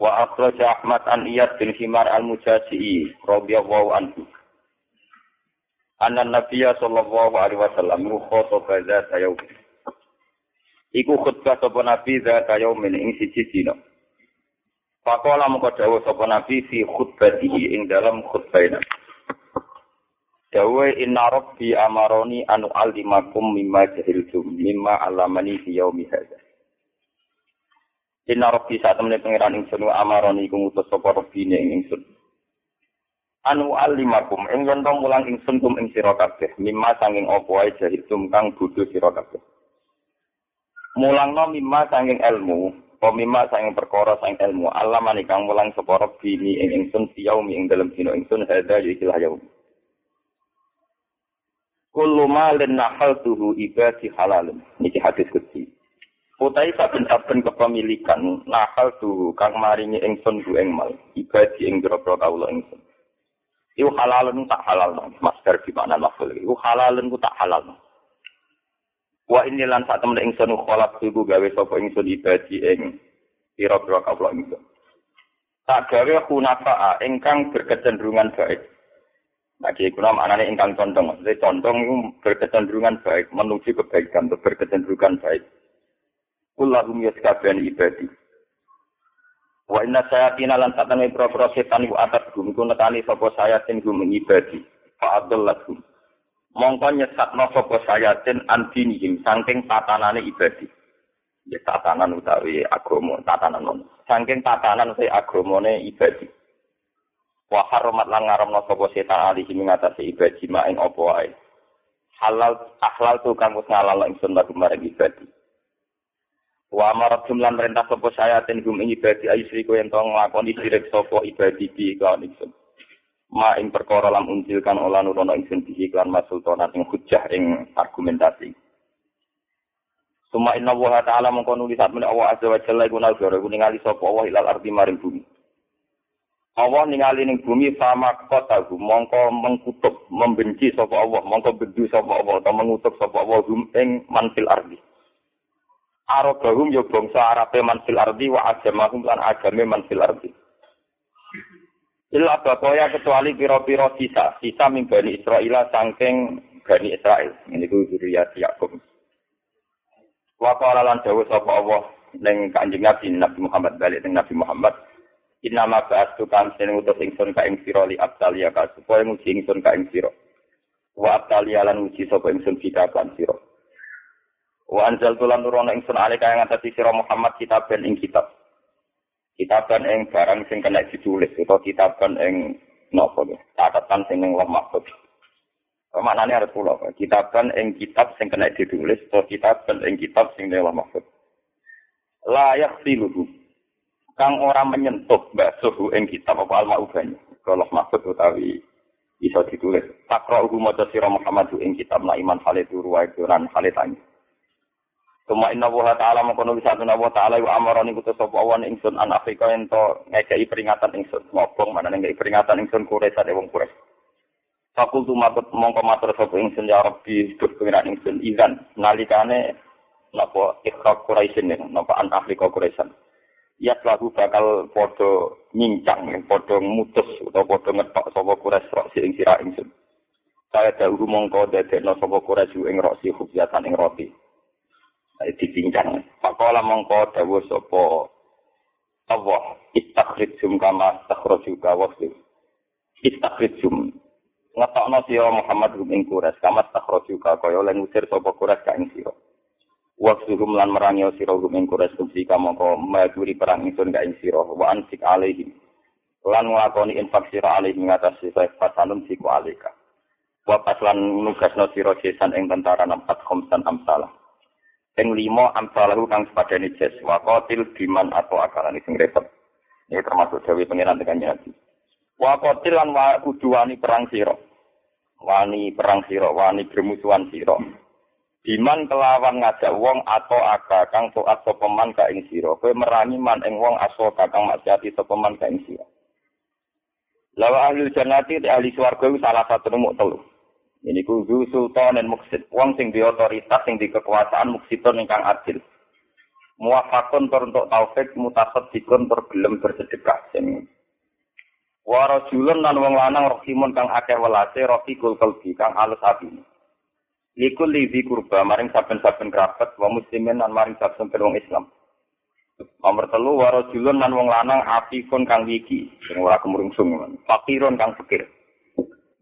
Wa akhraja Ahmad an Iyad bin Himar al-Mujazi'i radhiyallahu anhu. Anna Nabiya sallallahu alaihi wasallam khotbah zata yaum. Iku khutbah sapa Nabi zata yaumin ing siji dina. Pakola mengko dawuh sapa Nabi fi khutbatihi ing dalam khutbahnya. Dawe inna rabbi amaroni anu alimakum mimma jahiltum mimma alamani fi yaumi hadza. Inna rabbi saat temen pengiran ingsun wa amaroni iku ngutus sapa rabbine ing ingsun. Anu alimakum ing yen mulang ingsun kum ing sira mimma sanging apa wae jahiltum kang bodho sira kabeh. Mulangno mimma sanging ilmu, apa mimma sanging perkara sanging ilmu, alamani kang mulang sapa rabbini ing ingsun siyaumi ing dalem dina ingsun hadza ya ikilah yaum. Kullu malin nahaltuhu ibadi halalun. Niki hadis kutsi. Utai saben-saben kepemilikan nakal tuh kang maringi ingsun ku ing mal ibadi ing grobro kawula ingsun. Iku halalun tak halal no. Masker di mana lafal iku halalun ku tak halal no. Wa ini lan sak temen ingsun kholak iku gawe sapa ingsun ibadi ing pira-pira kawula ingsun. Tak gawe hunafa ingkang berkecenderungan baik. Nah, jadi kuna maknanya ingkang condong. Jadi condong itu berkecenderungan baik, menuju kebaikan, berkecenderungan baik. Kullahum yaskabian ibadi. Wa inna sayatina lan satane pro-pro setan iku atas gum ku nekani sapa sayatin gum ibadi. Fa adallahum. Mongko nyesatno sapa sayatin antinihim saking tatanane ibadi. Ya tatanan utawi agama, tatanan non. Saking tatanan utawi agamane ibadi. Wa haramat lan ngaramno sapa setan alihi ngatasi ibadi ma ing apa wae. Halal akhlal tu kang wis ngalal ingsun lagu marang ibadi. Wa amarat jumlan perintah sapa sayatin gum ing ibadi ayusriku yen tong nglakoni sirik sapa ibadi di kawan ingsun. Ma ing perkara lam unjilkan olah nurono ingsun bihi klan masultanan ing hujah ing argumentasi. Suma inna wa ta'ala mengko nulis saat meneh Allah azza wa jalla iku nalgara iku ningali sapa Allah ilal ardi maring bumi. Allah ningali ning bumi sama kota mongko mengkutuk membenci sapa Allah mongko bendu sapa Allah atau mengutuk sapa Allah ing manfil ardi. Arabahum ya bangsa Arabe manfil ardi wa agamahum lan agame manfil ardi. Illa bakoya kecuali piro-piro sisa, sisa min Bani Israel sangking Bani Israel. Ini ku zuriyat Yakub. Wa lan dawuh sapa Allah ning Kanjeng Nabi Nabi Muhammad balik ning Nabi Muhammad Inna ma ba'astu kan sing utus ingsun ka ing sira li abtalia ka supaya nguji ingsun ka ing sira. Wa abtalia lan nguji sapa ingsun kita kan sira. Wa anzal tulan nurono ingsun alika yang atas sira Muhammad kitaban ing kitab. Kitaban ing barang sing kena ditulis utawa kitaban ing napa ya? Catatan sing ning lemah mahfuz. Maknane arep kula, kitaban ing kitab sing kena ditulis utawa kitaban ing kitab sing lemah mahfuz. Layak siluhu. Kang ora menyentuh basuhu ing kitab apa al-ma'ubani. Kalau mahfuz utawi bisa ditulis. Takra'uhu maca sira Muhammad ing kitab na iman halitu ruwa ikuran halitani. Tuma inna wa ta'ala mengkono bisa tuna wa ta'ala yu amarani kutu sopa awan ingsun an Afrika ento ngekei peringatan ingsun. Ngobong mana ngekei peringatan ingsun kuresan ewang kures. Fakultu makut mongko matur sopa ingsun ya Rabbi hidup pengiran ingsun. Izan nalikane napa ikhrak kuraisin napa an Afrika kuresan. Ya selalu bakal podo nyincang, podo mutus atau podo ngetok sopa kures rok si ing sirah ingsun. Saya dahulu mongko dadekno sopa kures yu ing rok si hubjatan ing roti. Dipincang. Pakola mongko dawuh sapa Allah istakhrijum kama stakhrajuka wasli. Istakhrijum ngetokno sira Muhammad ing Quraisy kama stakhrajuka kaya lan ngusir sapa Quraisy ka ing sira. Waksuhum lan merangi sira ing Quraisy kumsi kamangka maduri perang ingsun ka ing sira wa ansik alaihim. Lan nglakoni infak sira alaihim ngatasi fasanum siku alika. Wa paslan nugasno sira jesan ing tentara nampat khomsan amsalah. Sing lima amsalahu kang sepadane jes wa qatil biman atau akalan sing repot. Ini termasuk Dewi Pengiran dengan Nabi. Wa kotil lan wa kudu wani perang siro. Wani perang siro, wani bermusuhan siro. Diman kelawan ngajak wong atau aga kang toat sopeman ka ing siro. Kowe merangi man ing wong aso kakang maksiati sopeman ka ing siro. Lawa ahli jannati ahli swarga salah satu nomor telu. Ini ku sultan dan muksid. Wong sing di otoritas, sing di kekuasaan muksidon ingkang adil muwafaqun tur untuk taufik mutasaddiqun tur gelem bersedekah sing wa rajulun lan wong lanang rahimun kang akeh welase rafiqul qalbi kang alus ati Likul libi kurba maring saben-saben kerabat wa muslimin lan maring saben-saben wong Islam. Nomor telu wa rajulun lan wong lanang afifun kang wigi sing ora kemrungsung fakirun kang fikir.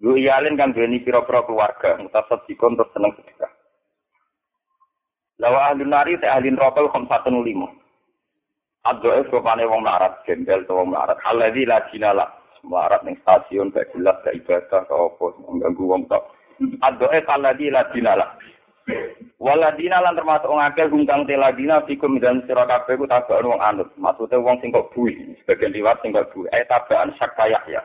Yu iyalin kang duweni pira-pira keluarga mutasaddiqun tur seneng sedekah. Lawa ahli nari te ahli neraka khamsatun lima. Addoe sopane wong melarat, gembel to wong melarat. Alladzi la dinala. Melarat ning stasiun gak jelas gak ibadah gak apa mengganggu wong tok. Addoe alladzi la dinala. Waladina lan termasuk wong akeh gungkang teladina fikum dan sira kabeh ku tabak wong anut. Maksude wong sing kok bui, sebagian liwat sing kok bui. Eh tabaan kayak ya.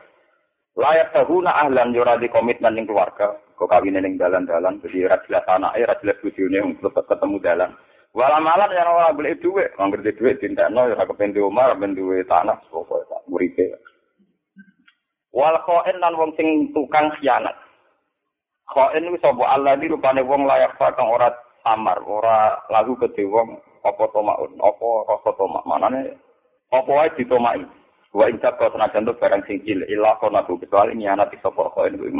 Layak tahuna ahlan yura di komitmen ning keluarga. kok kawine ning dalan-dalan jadi ra jelas anake ra jelas bojone wong ketemu dalan. Wala malah ya ora golek dhuwit angger duwe dhuwit dintekno ya kepen omah ben duwe tanah pokoke tak muripe. Wal qain lan wong sing tukang khianat. Qain wis sapa Allah di rupane wong layak kang ora samar ora lagu ke wong apa to maun apa rasa to mak manane apa wae ditomaki wa insab kau tenaga barang sing cilik ila kono kecuali nyanat sapa qain kuwi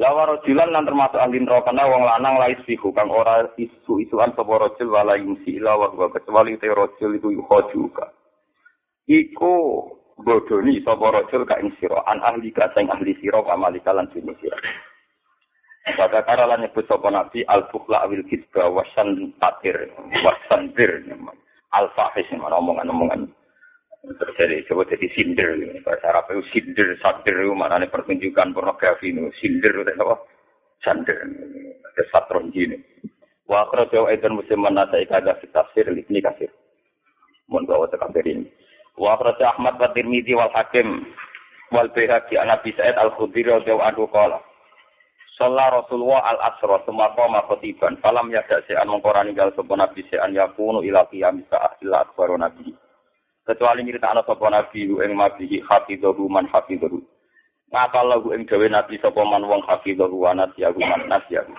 Lawa rojulan lan termasuk ahli neraka kana wong lanang lais fihu kang ora isu-isuan sapa rojul wala yumsi ila wa kecuali te rojul iku yuhojuka. Iku bodoni sapa rojul ka ing sira an ahli ka sing ahli sira wa malika lan sini sira. Pada kara lan nyebut sapa nabi al bukhla awil kitba wasan tatir wasan bir al fahish omongan-omongan terus jadi coba jadi sinder. Bahasa Arab itu sinder sander itu mana nih pertunjukan pornografi itu. Sinder itu apa? Sander. Ada satron gini wa akhrajahu aidan musliman nasai kada fi tafsir ini kasir mohon bawa tekabir ini. Wa akhrajahu Ahmad wa Tirmidzi wal Hakim wal Baihaqi an Abi Sa'id al-Khudri radhiyallahu anhu qala Salah Rasulullah al asra semaka makotiban falam yada se'an mengkorani gal sapa nabi se'an yakunu ila qiyam sa'ah illa akbaru nabi kecuali nyerita anak sapa nabi ing mabihi hafidhahu man hafidhahu. Ngapal lagu ing gawe nabi sapa man wong hafidhahu wa nasiyahu man nasiyahu.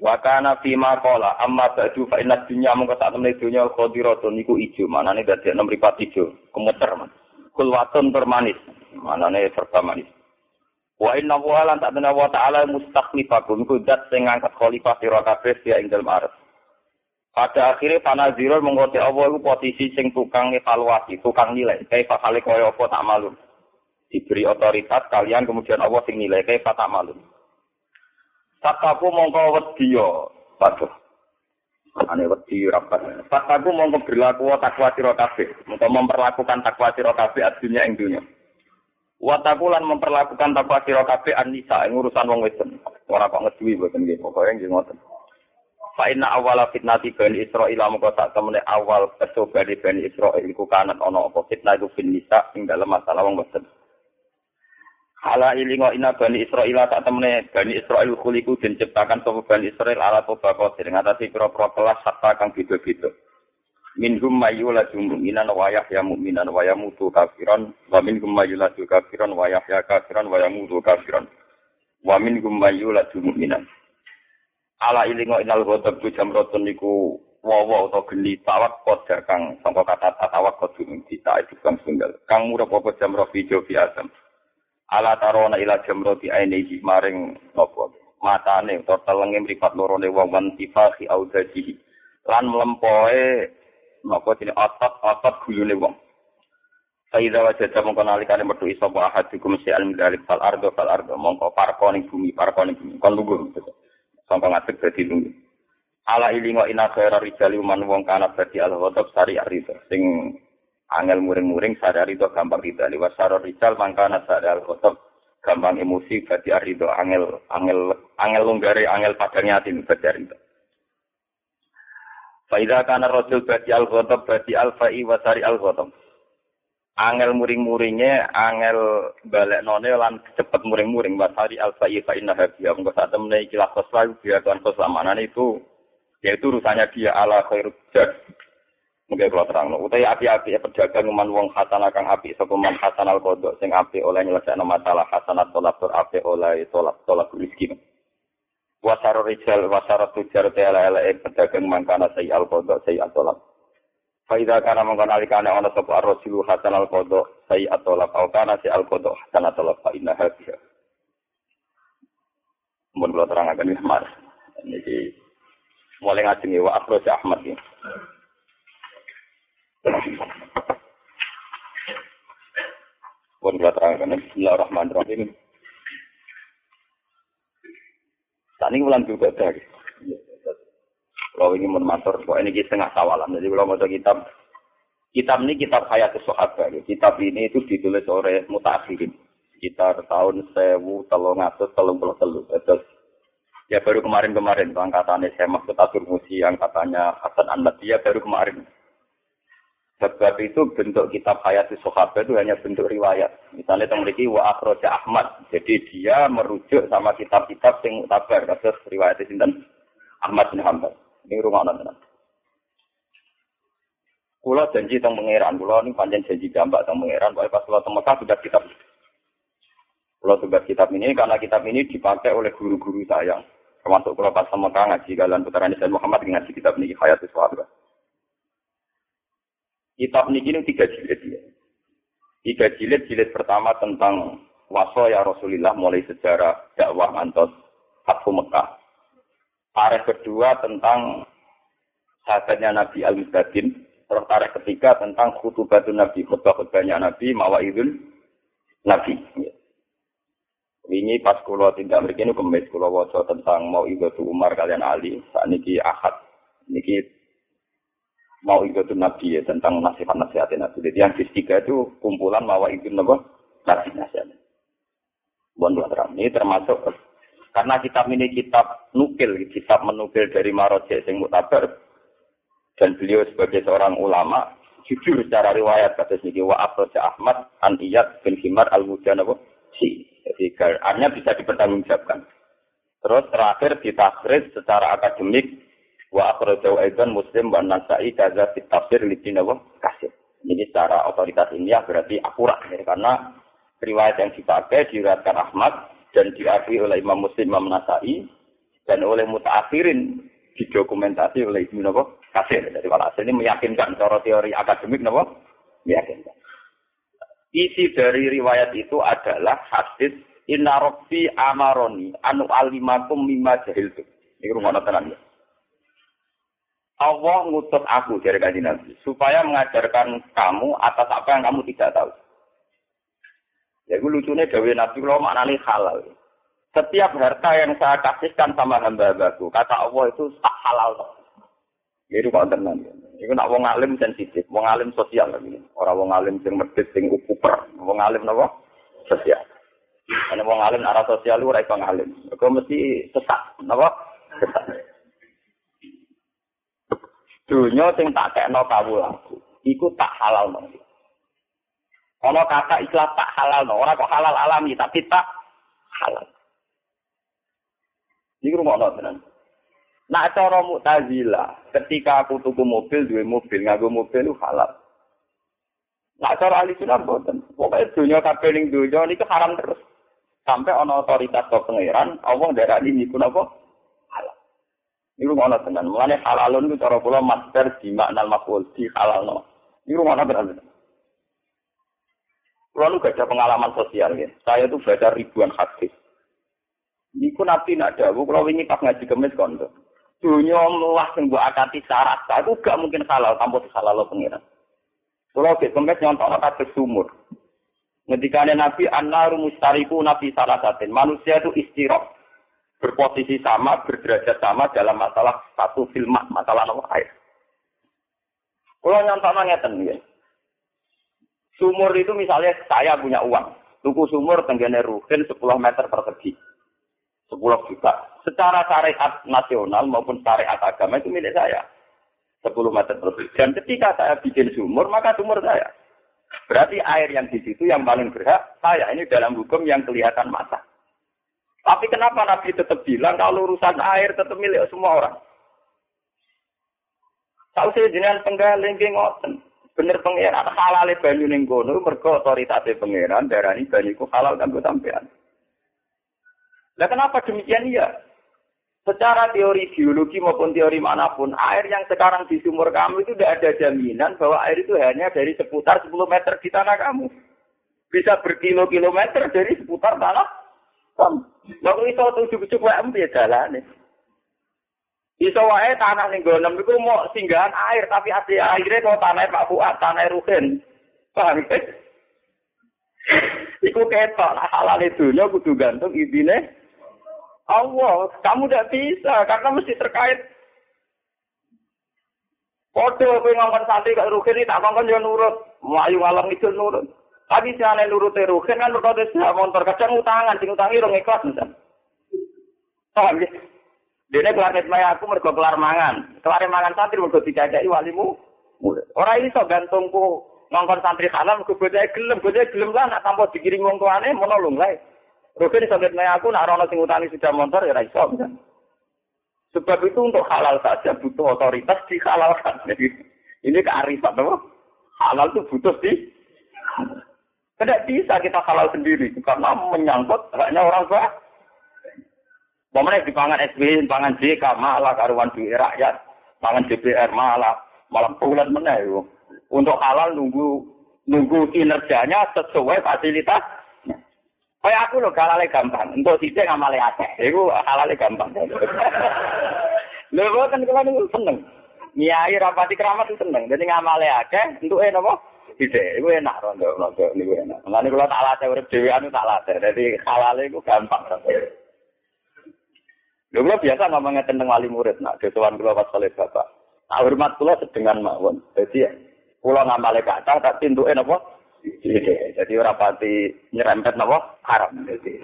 Wa kana fi ma qala amma ba'du fa inna dunya mung sak temne dunya khadiratun niku ijo manane dadi enem ripat ijo kemuter man. Kulwatun permanis manane serta manis. Wa inna wa lan tak wa ta'ala mustakhlifakum iku dat sing ngangkat khalifah sira kabeh ya ing dalem arep Pada akhirnya panazirul mengkoti Allah itu posisi sing tukang evaluasi, tukang nilai. Kayak kali kaya apa tak malum. Diberi otoritas kalian kemudian Allah sing nilai kayak tak malum. Tataku mongko wedya, waduh. Ane wedi rapat. Tataku mongko berlaku takwa sira kabeh, mongko memperlakukan takwa sira kabeh adunya ing dunya. Wataku lan memperlakukan takwa sira kabeh anisa ing urusan wong wedon. Ora kok ngeduwi mboten nggih, pokoke nggih ngoten. Fa inna awala fitnati Bani Israil mongko sak temene awal percobaan Bani Israil iku kanan ana apa fitnah iku bin nisa ing dalem masalah wong boten. Hala ilingo ina Bani Israil sak temene Bani Israil kuliku den ciptakan sapa Bani Israil ala toba kodir ngatasi pira-pira kelas hatta kang beda-beda. Minhum mayula jumuminan wa yahya mu'minan wa yamutu kafiran wa minhum mayula kafiran wa yahya kafiran wa yamutu kafiran wa minhum mayula jumuminan. Ala ilingo inal ghadab ku jamrotun niku wawa utawa geni tawak kodha kang sangka kata tawak kodha ing dita itu kang tunggal kang murah apa jamro video fi asam ala tarona ila jamroti ainehi maring napa matane utawa telenge mripat loro ne wong wan tifahi audaji lan mlempoe napa dene otot-otot gulune wong. Saida wa jajah mongko nalikane metu iso wa ahadikum si alim dalik fal ardo fal ardo. Mongko parko ning bumi parko bumi. Kon lugu sangka ngadeg dadi lungi. Ala ilingo ina khaira rijali man wong kana dadi al ghadab sari arida sing angel muring-muring sari arida gampang rida liwat saro rijal mangkana sari al ghadab gampang emosi dadi arida angel angel angel lunggare angel padang yatim dadi arida. Faida kana rajul badi al ghadab badi al fa'i wa sari al ghadab. Angel muring-muringnya angel balik none lan cepet muring-muring. Wasari al-fa'i fa inna habiyah mengko sak temne iki lakos dia tuan keselamanan itu yaitu urusannya dia ala khairul jad Mungkin kalau terang, utai api-api pedagang man wong hasan akan api, sokuman hasan al kodok, sing api oleh nyelesaikan masalah hasanat tolak api oleh tolak tolak rizki. Wasaro rijal, wasaro tujar, tela ele pedagang mangkana sayi al kodok, sayi al tolak. Faida kana mongkon alikane ana sapa ar-rasulu hasan al-qadha sai atola au kana si al-qadha hasan atola fa inna hadhihi. Mun kula terangaken wis mas. Niki mulai ngajeng wa akhraj Ahmad iki. Pun kula terangaken Bismillahirrahmanirrahim. Tani bulan juga ada. Kalau ini menmatur, kok ini setengah tawalan. Jadi kalau mau kitab, kitab ini kitab hayat sahabat. Kitab ini itu ditulis oleh mutakhirin. Sekitar tahun sewu telung atus telung puluh telu. Terus ya baru kemarin-kemarin angkatannya saya maksud Atur Musi yang katanya Hasan Anad dia baru kemarin. Sebab itu bentuk kitab hayat sahabat itu hanya bentuk riwayat. Misalnya memiliki wa akhroja Ahmad. Jadi dia merujuk sama kitab-kitab yang mutabar. Kasus riwayat Sinten Ahmad bin Hanbal. Ini rumah tenan. Kulo janji tentang pangeran, kulo ini panjang janji gambar tentang pangeran, bahwa pas kulo tentang Mekah sudah kitab. Kulo tugas kitab ini karena kitab ini dipakai oleh guru-guru saya. Termasuk kulo pas Mekah ngaji kalian putaran Islam Muhammad ngaji kitab ini Hayat Sahabat. Kitab ini ini tiga jilid ya. Tiga jilid, jilid pertama tentang waso ya Rasulullah mulai sejarah dakwah antos Fathu Mekah. Tarikh kedua tentang sahabatnya Nabi Al-Mustadin. Terus tarikh ketiga tentang khutubatun Nabi, khutbah-khutbahnya Nabi, mawaidul Nabi. Ini pas kulo tidak memiliki ini kemis kulo waco tentang mau ibadu Umar kalian Ali. Saat ini ahad. Niki mau ibadu Nabi ya, tentang nasihat-nasihat Nabi. Jadi yang ketiga itu kumpulan mawaidul Nabi nasihat. Bukan terang. Ini termasuk karena kitab ini kitab nukil, kitab menukil dari Maroje sing mutabar. Dan beliau sebagai seorang ulama, jujur secara riwayat kata sini wa Abdul Ahmad an Iyad bin Himar al Mujanabo si. Jadi artinya bisa dipertanggungjawabkan. Terus terakhir ditakris secara akademik wa akhrajahu aidan Muslim wa Nasai kaza fi tafsir li kasih. Ini secara otoritas ini ya berarti akurat ya, karena riwayat yang dipakai diriwayatkan Ahmad dan diakui oleh Imam Muslim, Imam Nasai, dan oleh mutaakhirin didokumentasi oleh Ibnu Nawawi Kasir. Jadi walhasil ini meyakinkan cara teori akademik Nawawi meyakinkan. Isi dari riwayat itu adalah hadis Inna amaroni anu alimakum mimma jahiltum. Ini rumah tenan ya. Allah ngutus aku dari kajian Nabi supaya mengajarkan kamu atas apa yang kamu tidak tahu. Ya gue lucunya Dewi Nabi lo maknanya halal. Setiap harta yang saya kasihkan sama hamba-hambaku, kata Allah itu tak halal. Jadi kok tenang. Itu nak wong alim sensitif, wong alim sosial lagi. Orang wong alim sing medit, sing ukuper, wong alim napa? Sosial. Karena wong alim arah sosial lu ora iso ngalim. Kok mesti sesat, napa? Sesat. Dunia sing tak kekno kawulaku, iku tak halal nang. Kalau kata ikhlas tak halal, no. orang kok halal alami, tapi tak halal. Ini rumah no, tenan. Nah, cara mutazila, ketika aku tuku mobil, dua mobil, ngaku mobil itu halal. Nah, cara ahli sunnah boten. Pokoknya dunia kabeling dunia ini haram terus. Sampai ono otoritas ke pangeran, Allah darah ini pun apa? Halal. Ini rumah no, tenan. Mulanya halalun itu cara pula master di makna makul di halal no. Ini rumah no, tenan. Kalau gak ada pengalaman sosial ya. Saya tuh baca ribuan hadis. Niku nabi nak dawu, kalau ini pas ngaji kemis kondo. Dunia meluas yang buat akati syarat, itu gak mungkin halal, tanpa salah lo pengiran. Kalau ke kemis nyontok kata sumur. Ngendikane Nabi An-Naru Mustariku Nabi Salasatin. Manusia itu istirok. Berposisi sama, berderajat sama dalam masalah satu filmat, masalah nomor air. Kalau nyontok ngeten ya. Sumur itu misalnya saya punya uang. Tuku sumur tenggene ruhin 10 meter persegi. 10 juta. Secara syariat nasional maupun syariat agama itu milik saya. 10 meter persegi. Dan ketika saya bikin sumur, maka sumur saya. Berarti air yang di situ yang paling berhak saya ini dalam hukum yang kelihatan mata. Tapi kenapa Nabi tetap bilang kalau urusan air tetap milik semua orang? Tahu saya jenengan penggaling ngoten. Bener pangeran halal banyu ning kono mergo otoritas pangeran darani banyu ku halal kanggo sampean. Lah kenapa demikian ya? Secara teori biologi maupun teori mana pun, air yang sekarang di sumur kamu itu tidak ada jaminan bahwa air itu hanya dari seputar 10 meter di tanah kamu. Bisa berkilo-kilometer dari seputar tanah kamu. Lalu itu tujuh-tujuh wae ya jalan Iso wae tanah ning gonem iku mau singgahan air tapi asli airnya kok tanah Pak Fuad, tanah Ruhin. Paham ya? Iku ketok halal itu nya kudu gantung ibine Allah, kamu tidak bisa karena mesti terkait. Kode kowe ngomong santri kok rugen iki tak kongkon yo nurut, mlayu ngalam itu nurut. Tapi si aneh nurut rugen kan mergo wis motor kadang utangan, sing utangi rong ikhlas misal. Paham ya? Dene planet maya aku mergo kelar mangan. Kelar mangan santri mergo dicacai walimu. Ora iso gantungku ngongkon santri halal mergo bocah gelem, bocah gelem lah nak tanpa dikirim wong tuane monolong lae. Rugen sampai aku nak rono sing utani sudah motor ya iso. Sebab itu untuk halal saja butuh otoritas dihalalkan. Ini kearifan apa? Halal itu butuh di tidak bisa kita halal sendiri karena menyangkut haknya orang tua. Momennya di pangan SB, pangan JK malah karuan duit rakyat, pangan DPR malah malah bulan mana Untuk halal nunggu nunggu kinerjanya sesuai fasilitas Kayak aku loh halale gampang. Untuk sithik ngamale akeh. Iku halale gampang. Lho kan kula niku seneng. Nyai rapati keramat itu seneng. Jadi ngamale akeh entuke napa? Sithik. Iku enak rondo rondo niku enak. Mulane kula tak latih urip dhewean tak latih. Dadi halale iku gampang. Lho kula biasa ngomong tentang wali murid nak dewan kula pas oleh bapak. Nah, hormat kula sedengan mawon. Jadi kula ngamale kata tak tintuke napa? Jadi ora pati nyerempet napa haram. Jadi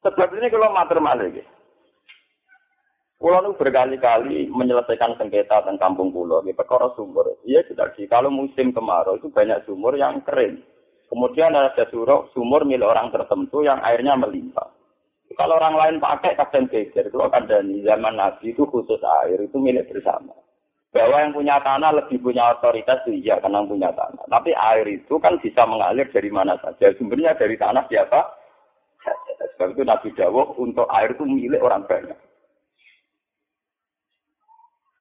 Sebab ini kalau matur malih iki. Kulo nu berkali-kali menyelesaikan sengketa tentang kampung pulau di perkara sumur. Iya sudah sih. Kalau musim kemarau itu banyak sumur yang kering. Kemudian ada sumur, sumur milik orang tertentu yang airnya melimpah. Kalau orang lain pakai kadang geger. Itu akan zaman Nabi itu khusus air itu milik bersama bahwa yang punya tanah lebih punya otoritas itu iya karena punya tanah. Tapi air itu kan bisa mengalir dari mana saja. Sumbernya dari tanah siapa? Sebab itu Nabi Dawud untuk air itu milik orang banyak.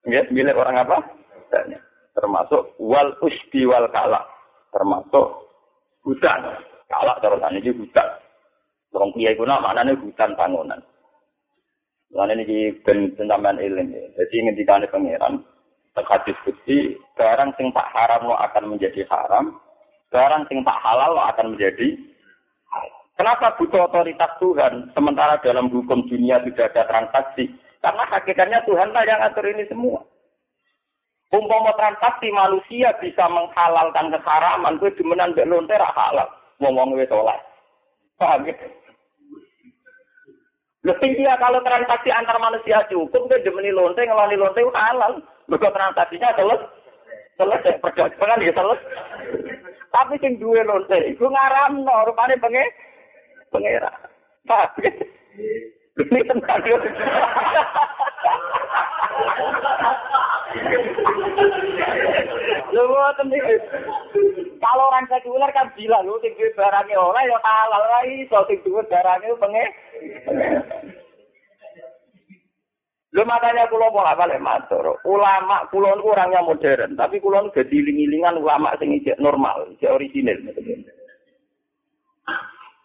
Ya, milik orang apa? Banyak. Termasuk wal usbi wal kalak. Termasuk hutan. Kalak terus ini hutan. Orang kiai kuna maknanya hutan bangunan. Lalu ini ben pentambahan ilmu. Jadi ngendikane pangeran, hadis kutsi, barang sing tak haram lo akan menjadi haram, barang sing tak halal lo akan menjadi. Kenapa butuh otoritas Tuhan, sementara dalam hukum dunia tidak ada transaksi? Karena hakikatnya Tuhan lah yang atur ini semua. Umpama transaksi manusia bisa menghalalkan keharaman, itu dimenan mbek lonte halal. Ngomong wis oleh. Paham ya? Lebih dia kalau transaksi antar manusia cukup, dia demeni lonte, ngeloni lonte halal. Mereka transaksinya selesai. Selesai perdagangan ya selesai. Tapi sing duwe lonte iku ngaramno rupane penge pengera. Pak. Ini tentang Lho ngoten Kalau orang sekuler kan bilang lu sing duwe barangnya ora ya halal wae iso sing duwe barangnya penge. Lho makanya kula pola balik matur. Ulama kula niku orangnya modern, tapi kula niku dadi ulama sing ijek normal, ijek orisinil.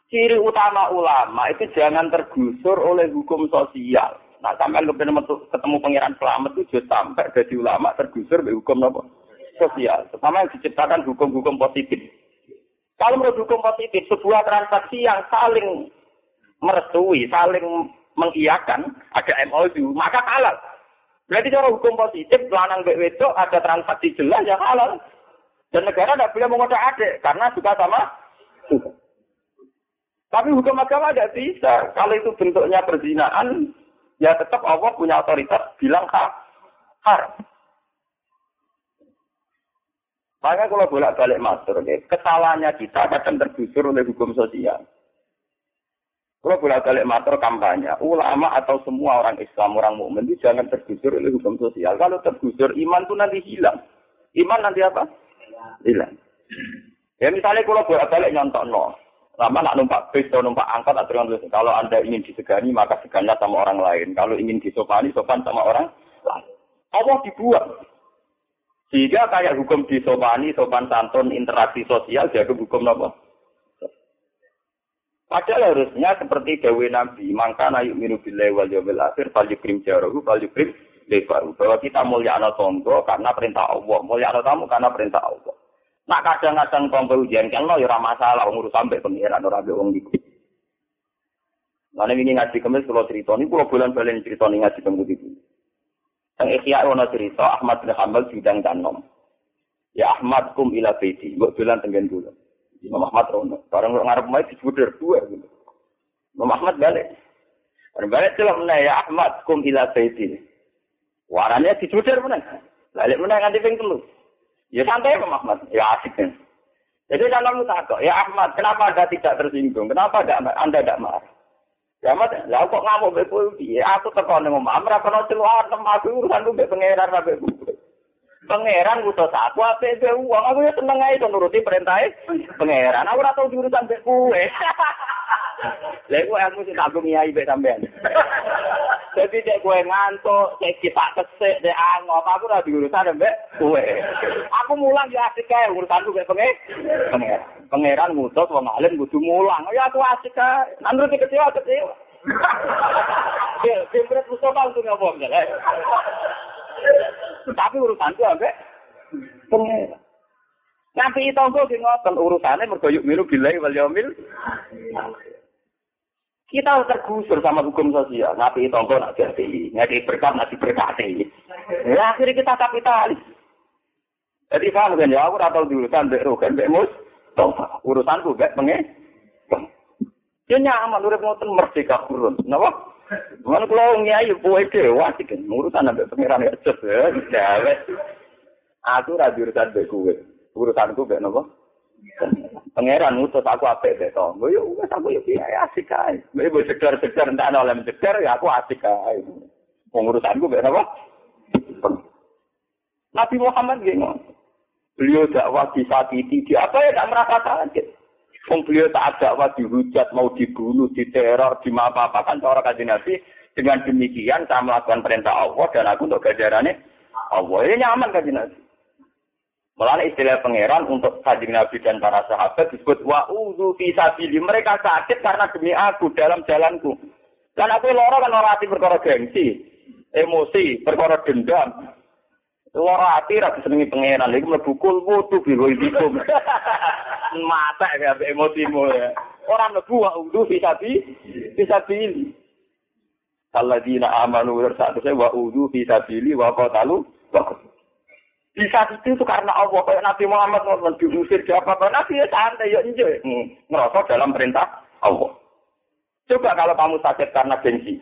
Ciri utama ulama itu jangan tergusur oleh hukum sosial. Nah, sampai lu ketemu pangeran selamat itu sampai jadi ulama tergusur oleh hukum apa? Sosial. Pertama yang diciptakan hukum-hukum positif. Kalau menurut hukum positif, sebuah transaksi yang saling merestui, saling mengiyakan ada MOU, maka halal. Berarti cara hukum positif, lanang mbek wedok ada transaksi jelas yang halal. Dan negara tidak boleh mengodak adik, karena juga sama Tapi hukum agama tidak bisa. Kalau itu bentuknya perzinaan, ya tetap Allah punya otoritas bilang haram. Maka kalau bolak-balik matur, kesalahannya kita kadang tergusur oleh hukum sosial. Kalau bolak-balik matur kampanye, ulama atau semua orang Islam, orang mukmin itu jangan tergusur oleh hukum sosial. Kalau tergusur, iman itu nanti hilang. Iman nanti apa? Hilang. Ya misalnya kalau bolak-balik nyontok no, lama nak numpak bis atau numpak angkot atau kalau anda ingin disegani maka segannya sama orang lain. Kalau ingin disopani, sopan sama orang lain. Allah dibuat. Sehingga kayak hukum disopani, sopan santun, interaksi sosial, jadi hukum apa? Padahal harusnya seperti Dewi Nabi, maka naik minu bilai wal yawmil akhir, fal yukrim jarohu, fal lebaru. Bahwa kita mulia anak karena perintah Allah, mulia anak tamu karena perintah Allah. Nak kadang-kadang tonggo ujian kan lo ya masalah, ngurus sampai pengiran orang wong gitu. Mana ini ngaji kemis kalau cerita ini, kalau bulan cerita ini ngaji tunggu itu. Yang ikhya ono cerita Ahmad bin Hambal bidang tanom. Ya Ahmad kum ila beti, buat bulan tenggen dulu. Imam Ahmad rono. Barang ngarep mai disebut dua gitu. Imam Ahmad balik. Barang balik celah mana ya Ahmad kum ila baiti. Warnanya disebut mana? Balik mana nganti ping telu. Ya santai Imam Ahmad. Ya asik kan. Jadi dalam takut, ya Ahmad, kenapa Anda tidak tersinggung? Kenapa Anda tidak marah? Ya Ahmad, lah kok ngamuk betul? Ya aku tekan ngomong, amra kono celuar tempat urusan lu pengeran rabe Pangeran ngutus aku ape be uang aku ya seneng ae to nuruti perintah pangeran. Aku ora tau diurusan mbek kowe. Lha kowe aku sing tak ngiyai mbek sampean. Jadi dek kowe ngantuk, cek kita kesek dek angop, aku ora diurusan mbek kowe. Aku mulang ya asik kae urusanku mbek pangeran. Pangeran ngutus wong alim kudu mulang. Ya aku asik kae. Nandru kecewa kecewa. Ya, sempret Mustafa untuk ngomong ya. Tapi urusanku ambek pengen. Nanti tonggo ki ngoten urusane mergo yuk milu bilai wal yaumil. Kita tergusur sama hukum sosial. Nabi tonggo nak jadi, ngadi berkat nak diberkati. Ya akhirnya kita kapitalis. Jadi paham kan ya, aku tahu urusan mbek rogan mbek mus. Urusanku mbek pengen. Dia nyaman urip ngoten merdeka kurun. Napa? Mana kalau nyai buat dewa sih kan urusan sampai pengiran ya cus ya. Aku rabi urusan beku, urusanku be nopo. Pangeran utus aku apik be to. Yo wis aku yo piye asik ae. Mbek mbok sekedar-sekedar entek ana oleh sekedar ya aku asik ae. Wong urusanku be nopo? Nabi Muhammad gini. Beliau dakwah disakiti, di apa ya tidak merasa kaget. Wong beliau tak dakwah dihujat, mau dibunuh, diteror, dimapa-apakan cara kajian Nabi. Dengan demikian saya melakukan perintah Allah dan aku untuk gajarannya Allah. Ini nyaman kajian Nabi. Malah istilah pangeran untuk kajian Nabi dan para sahabat disebut wa'udhu fisabili. Mereka sakit karena demi aku dalam jalanku. Dan aku loro kan orang hati perkara gengsi, emosi, perkara dendam. Loro hati ra senengi pangeran, iku mlebu kulmu tu biru ibu. mata ya emosimu ya. Orang lebu wa udu bisa bi bisa pilih. Alladzina amanu satu saya wa udu bisa pilih wa qatalu bisa itu itu karena Allah kayak Nabi Muhammad mau diusir di apa apa Nabi ya santai ya enjoy hmm, ngerasa dalam perintah Allah. Coba kalau kamu sakit karena gengsi.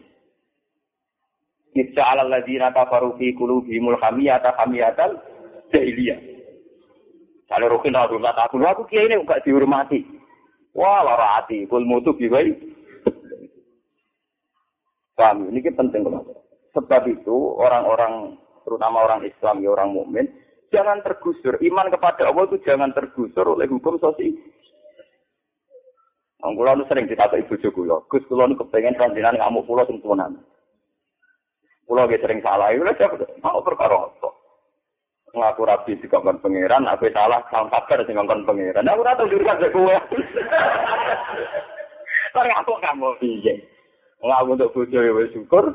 Ibsa ala ladina kafaru fi qulubihimul hamiyata hamiyatal jahiliyah. Kalau rukin aku nggak takut, aku kiai ini nggak dihormati. Wah, lara hati, kul mutu biwai. Ini penting banget. Sebab itu orang-orang, terutama orang Islam, ya orang mukmin, jangan tergusur. Iman kepada Allah itu jangan tergusur oleh hukum sosial. Wong kula sering ditata ibu kula. Gus kula nu kepengin panjenengan ngamuk kula sing tuanan. Kula sering salah, lha mau perkara apa? ngaku rabi di kongkon pangeran, aku salah sama kabar di kongkon pangeran. Aku rata jurusan dari kue. Tapi aku kamu piye? Ngaku untuk bojo ya syukur.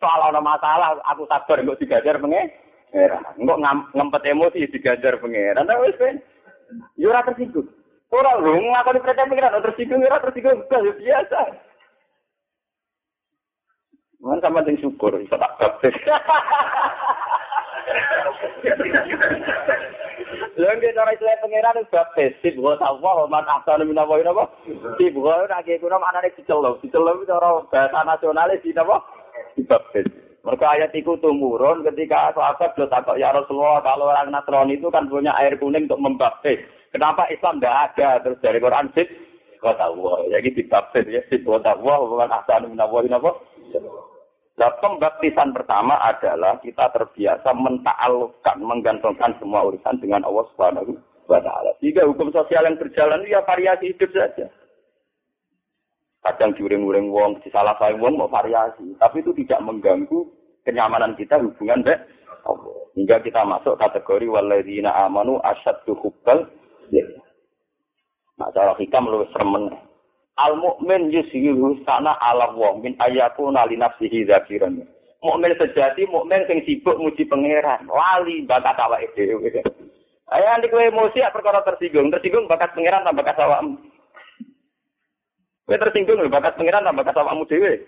Soal ada masalah, aku sabar nggak digajar pangeran. Nggak ngempet emosi digajar pangeran. Tapi wes kan, yo ora tersinggung. Ora lho ngaku di percaya pangeran tersinggung, ora tersinggung biasa. Mana sama sing syukur, bisa tak Lha nek cara istilah pangeran wis baptis, wa sawah man asal min apa apa. Sip wa ora ge kuno maknane dicelok. Dicelok cara bahasa nasionalis di napa? Dibaptis. Mereka ayat itu tumurun ketika sahabat sudah takut ya Rasulullah kalau orang Nasrani itu kan punya air kuning untuk membaptis. Kenapa Islam tidak ada? Terus dari Quran sih kota Allah. Jadi dibaptis ya sih kota Allah bukan asal minawah apa? Nah, pembaptisan pertama adalah kita terbiasa mentaalufkan, menggantungkan semua urusan dengan Allah Subhanahu wa taala. Jika hukum sosial yang berjalan ya variasi hidup saja. Kadang juring-juring wong, salah saya wong mau variasi, tapi itu tidak mengganggu kenyamanan kita hubungan deh. Hingga kita masuk kategori waladina amanu asyaddu hubbal Nah, cara hikam lu sermen. Al mukmin yusyiru sana ala wa min ayakuna li nafsihi dzakiran. Mukmin sejati mukmin sing sibuk muji pangeran, wali bakat awake dhewe. Ayo nanti kowe emosi perkara tersinggung, tersinggung bakat pangeran tambah bakat awakmu. Kowe tersinggung lho bakat pangeran tambah bakat awakmu dhewe.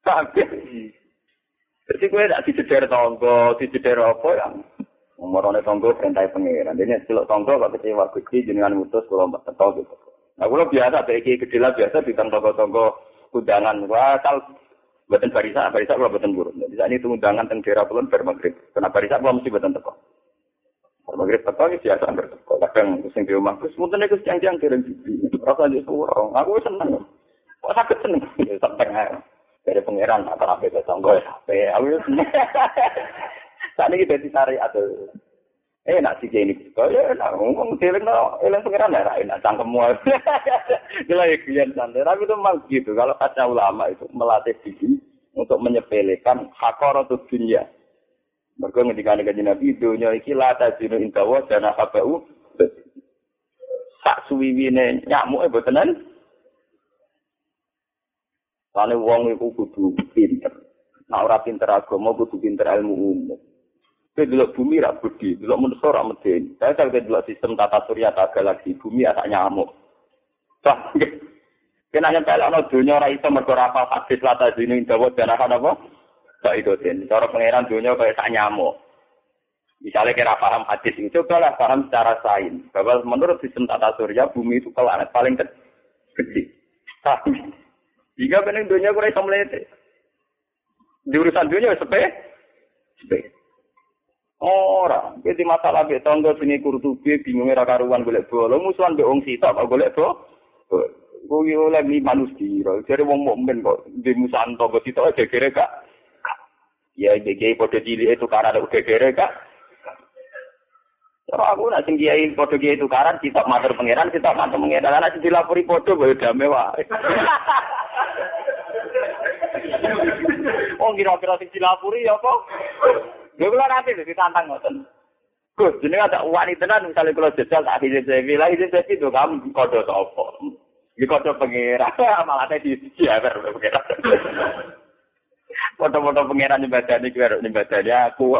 Paham? Jadi kowe tak diceder tonggo, diceder apa ya? Umurane tonggo perintah pangeran. Dene celuk tonggo kok kecewa Gusti jenengan mutus kula mbak teto gitu. Nah, kula biasa bagi gede lah biasa di tonggo-tonggo undangan. Wah, kal buatan barisa, barisa kula buatan buruk. Jadi saat itu undangan teng daerah kulon maghrib. Karena barisa kula mesti buatan teko. Maghrib teko ini biasa hampir teko. Kadang sing di rumah, Gus, mungkin itu siang-siang kirim bibi. Rasa di surong. Aku seneng. Kok sakit seneng? Sampai dari pangeran atau apa itu tonggo ya. Aku seneng. Saat ini kita cari atau eh nak sih ini gitu. Ya nak ngomong dhewe no eling pengiran ya enak cangkemmu. Gila ya kian santai. Tapi itu memang gitu. Kalau kata ulama itu melatih diri untuk menyepelekan hakaratul dunia. Mereka ngendikane kanjeng Nabi dunya iki la tajinu intawa dan habau. Sak suwiwine nyamuk e botenan. Sane wong iku kudu pinter. Nah ora pinter agama kudu pinter ilmu umum. Kowe delok bumi ra budi, delok manusa ra medeni. Saya kalau delok sistem tata surya tak galaksi bumi asak nyamuk. Wah, kena nyampe ana donya ora iso mergo ora apa hadis lata dene dawa danahan apa? Tak itu den. Cara pangeran donya kaya sak nyamuk. Misalnya kira paham hadis ini, cobalah paham secara sains. Bahwa menurut sistem tata surya, bumi itu planet paling kecil. Tapi, jika benar dunia kurang bisa melete. Di urusan dunia, sepe, sepe. Ora, iki masalah mek tangga sini bingung ora karuan golek bola, musuhan mbek wong sitok kok golek bola. Kuwi oleh mi manusia, jare wong mukmin kok di musuhan tangga sitok gegere gak. Ya iki padha cilik itu karena udah gegere gak. Ora aku nak sing kiai padha kiai tukaran sitok matur pangeran, sitok matur pangeran, ana sing dilapori padha wae dame wae. Oh kira-kira sing dilapori ya apa? Lha kula nanti ditantang ngoten. Gus, jenenge ada wanita tenan misalnya kalau jajal tak hijau saya bilang hijau saya itu kamu kode apa? Di kode pengira, malah ada di siapa pengira. Foto-foto pengiran ibadah ini kira ibadah dia aku.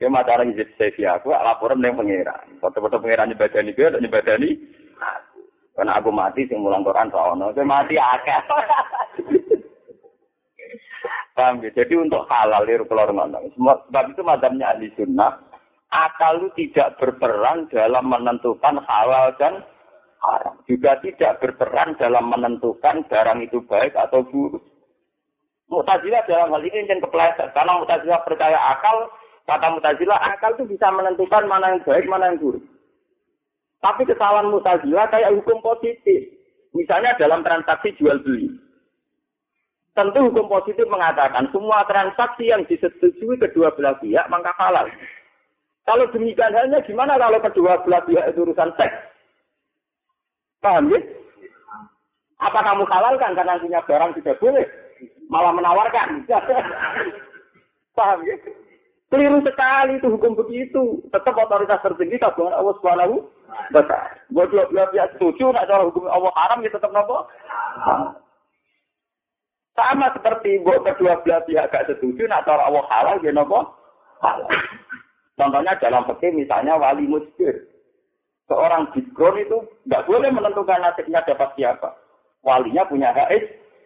Ya masalah hijau saya aku laporan dengan pengira. Foto-foto pengiran ibadah ini kira ibadah ini. Karena aku mati sing mulang Quran sono, saya mati akeh. Paham ya? Jadi untuk halal itu keluar mana? Sebab itu madamnya ahli sunnah, akal itu tidak berperan dalam menentukan halal dan haram. Juga tidak berperan dalam menentukan barang itu baik atau buruk. Mutazilah dalam hal ini yang kepleset. Karena Mutazilah percaya akal, kata Mutazilah akal itu bisa menentukan mana yang baik, mana yang buruk. Tapi kesalahan Mutazilah kayak hukum positif. Misalnya dalam transaksi jual beli. Tentu hukum positif mengatakan semua transaksi yang disetujui kedua belah pihak maka halal. Kalau demikian halnya gimana kalau kedua belah pihak itu urusan seks? Paham ya? Apa kamu halalkan karena punya barang tidak boleh? Malah menawarkan. Paham ya? Keliru sekali itu hukum begitu. Tetap otoritas tertinggi tabungan Allah Subhanahu wa taala. Buat belah pihak setuju nak cara hukum Allah haram ya tetap nopo? Sama seperti buat kedua belah pihak gak setuju, nak cara Allah halal, ya nopo halal. Contohnya dalam fikih misalnya wali musbir. Seorang bikron itu nggak boleh menentukan nasibnya dapat siapa. Walinya punya hak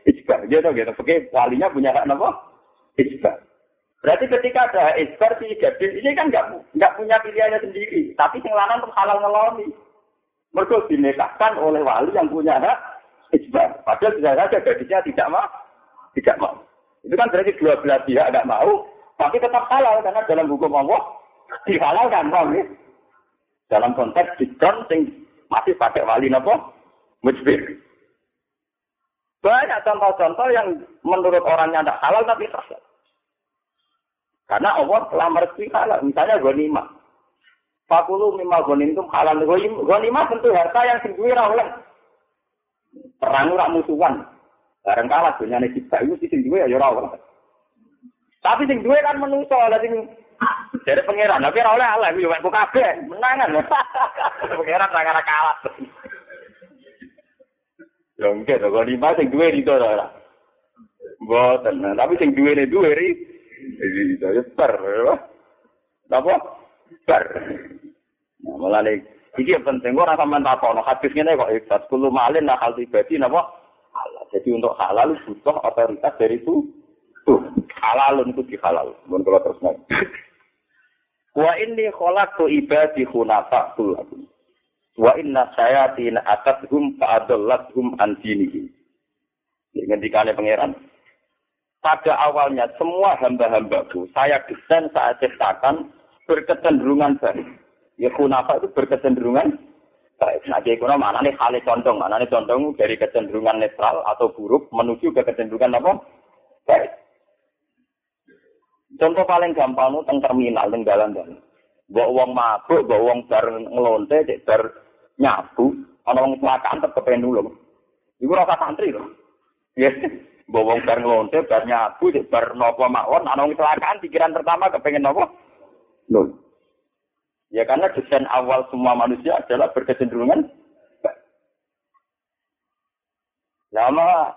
isbar. Gitu, gitu. Oke, walinya punya hak nopo isbar. Berarti ketika ada isbar si gadis ini kan nggak nggak punya pilihannya sendiri. Tapi yang lanang tuh halal ngeloni. Mereka dinikahkan oleh wali yang punya hak isbar. Padahal bisa saja gadisnya tidak mau tidak mau. Itu kan berarti dua belas pihak tidak mau, tapi tetap halal karena dalam hukum Allah dihalalkan, paham ya? Dalam konteks dikon sing masih pakai wali nopo mujbir. Banyak contoh-contoh yang menurut orangnya tidak halal tapi sah. Karena Allah telah merestui halal. Misalnya ghanimah. Fakulu mimma ghanimtum halal. Ghanimah tentu harta yang duwe oleh. Perang ora musuhan. Bareng kalah dunyane kita itu sing duwe ya ora oleh. Tapi sing duwe kan menungso lah sing dari pangeran, tapi ora oleh Allah, yo kok kabeh, menangan. pangeran ora kalah. Ya mungkin to kok lima sing duwe itu ora. Mboten, tapi sing duwe ne duwe ri. Iki ya per. Apa? Per. Nah, mulane iki yang penting ora sampean takono hadis ngene kok ikhlas kulo malin lah hal pribadi napa? Halal. Jadi untuk halal butuh otoritas dari itu. Tuh, halal itu di halal. Mun kula terus Wa inni khalaqtu ibadi khunafa lakum. Wa inna sayatina atathum fa'adallathum an dinihim. Ngendikane pangeran. Pada awalnya semua hamba-hambaku saya desain saat ciptakan berkecenderungan baik. Ya kunafa itu berkecenderungan baik. Nah, jadi kuna mana nih hal condong, mana nih condong dari kecenderungan netral atau buruk menuju ke kecenderungan apa? Baik. Contoh paling gampang itu teng terminal, teng dalan-dalan. Bawa uang mabuk, bawa uang bar ngelonte, nyabu, ana wong kecelakaan tetep kepen nulung. Iku rasa santri lho. Ya, bawa bar ngelonte, bar nyabu, bar nopo mawon, ana wong kecelakaan pikiran pertama kepengen nopo? Nul. Ya karena desain awal semua manusia adalah berkecenderungan Lama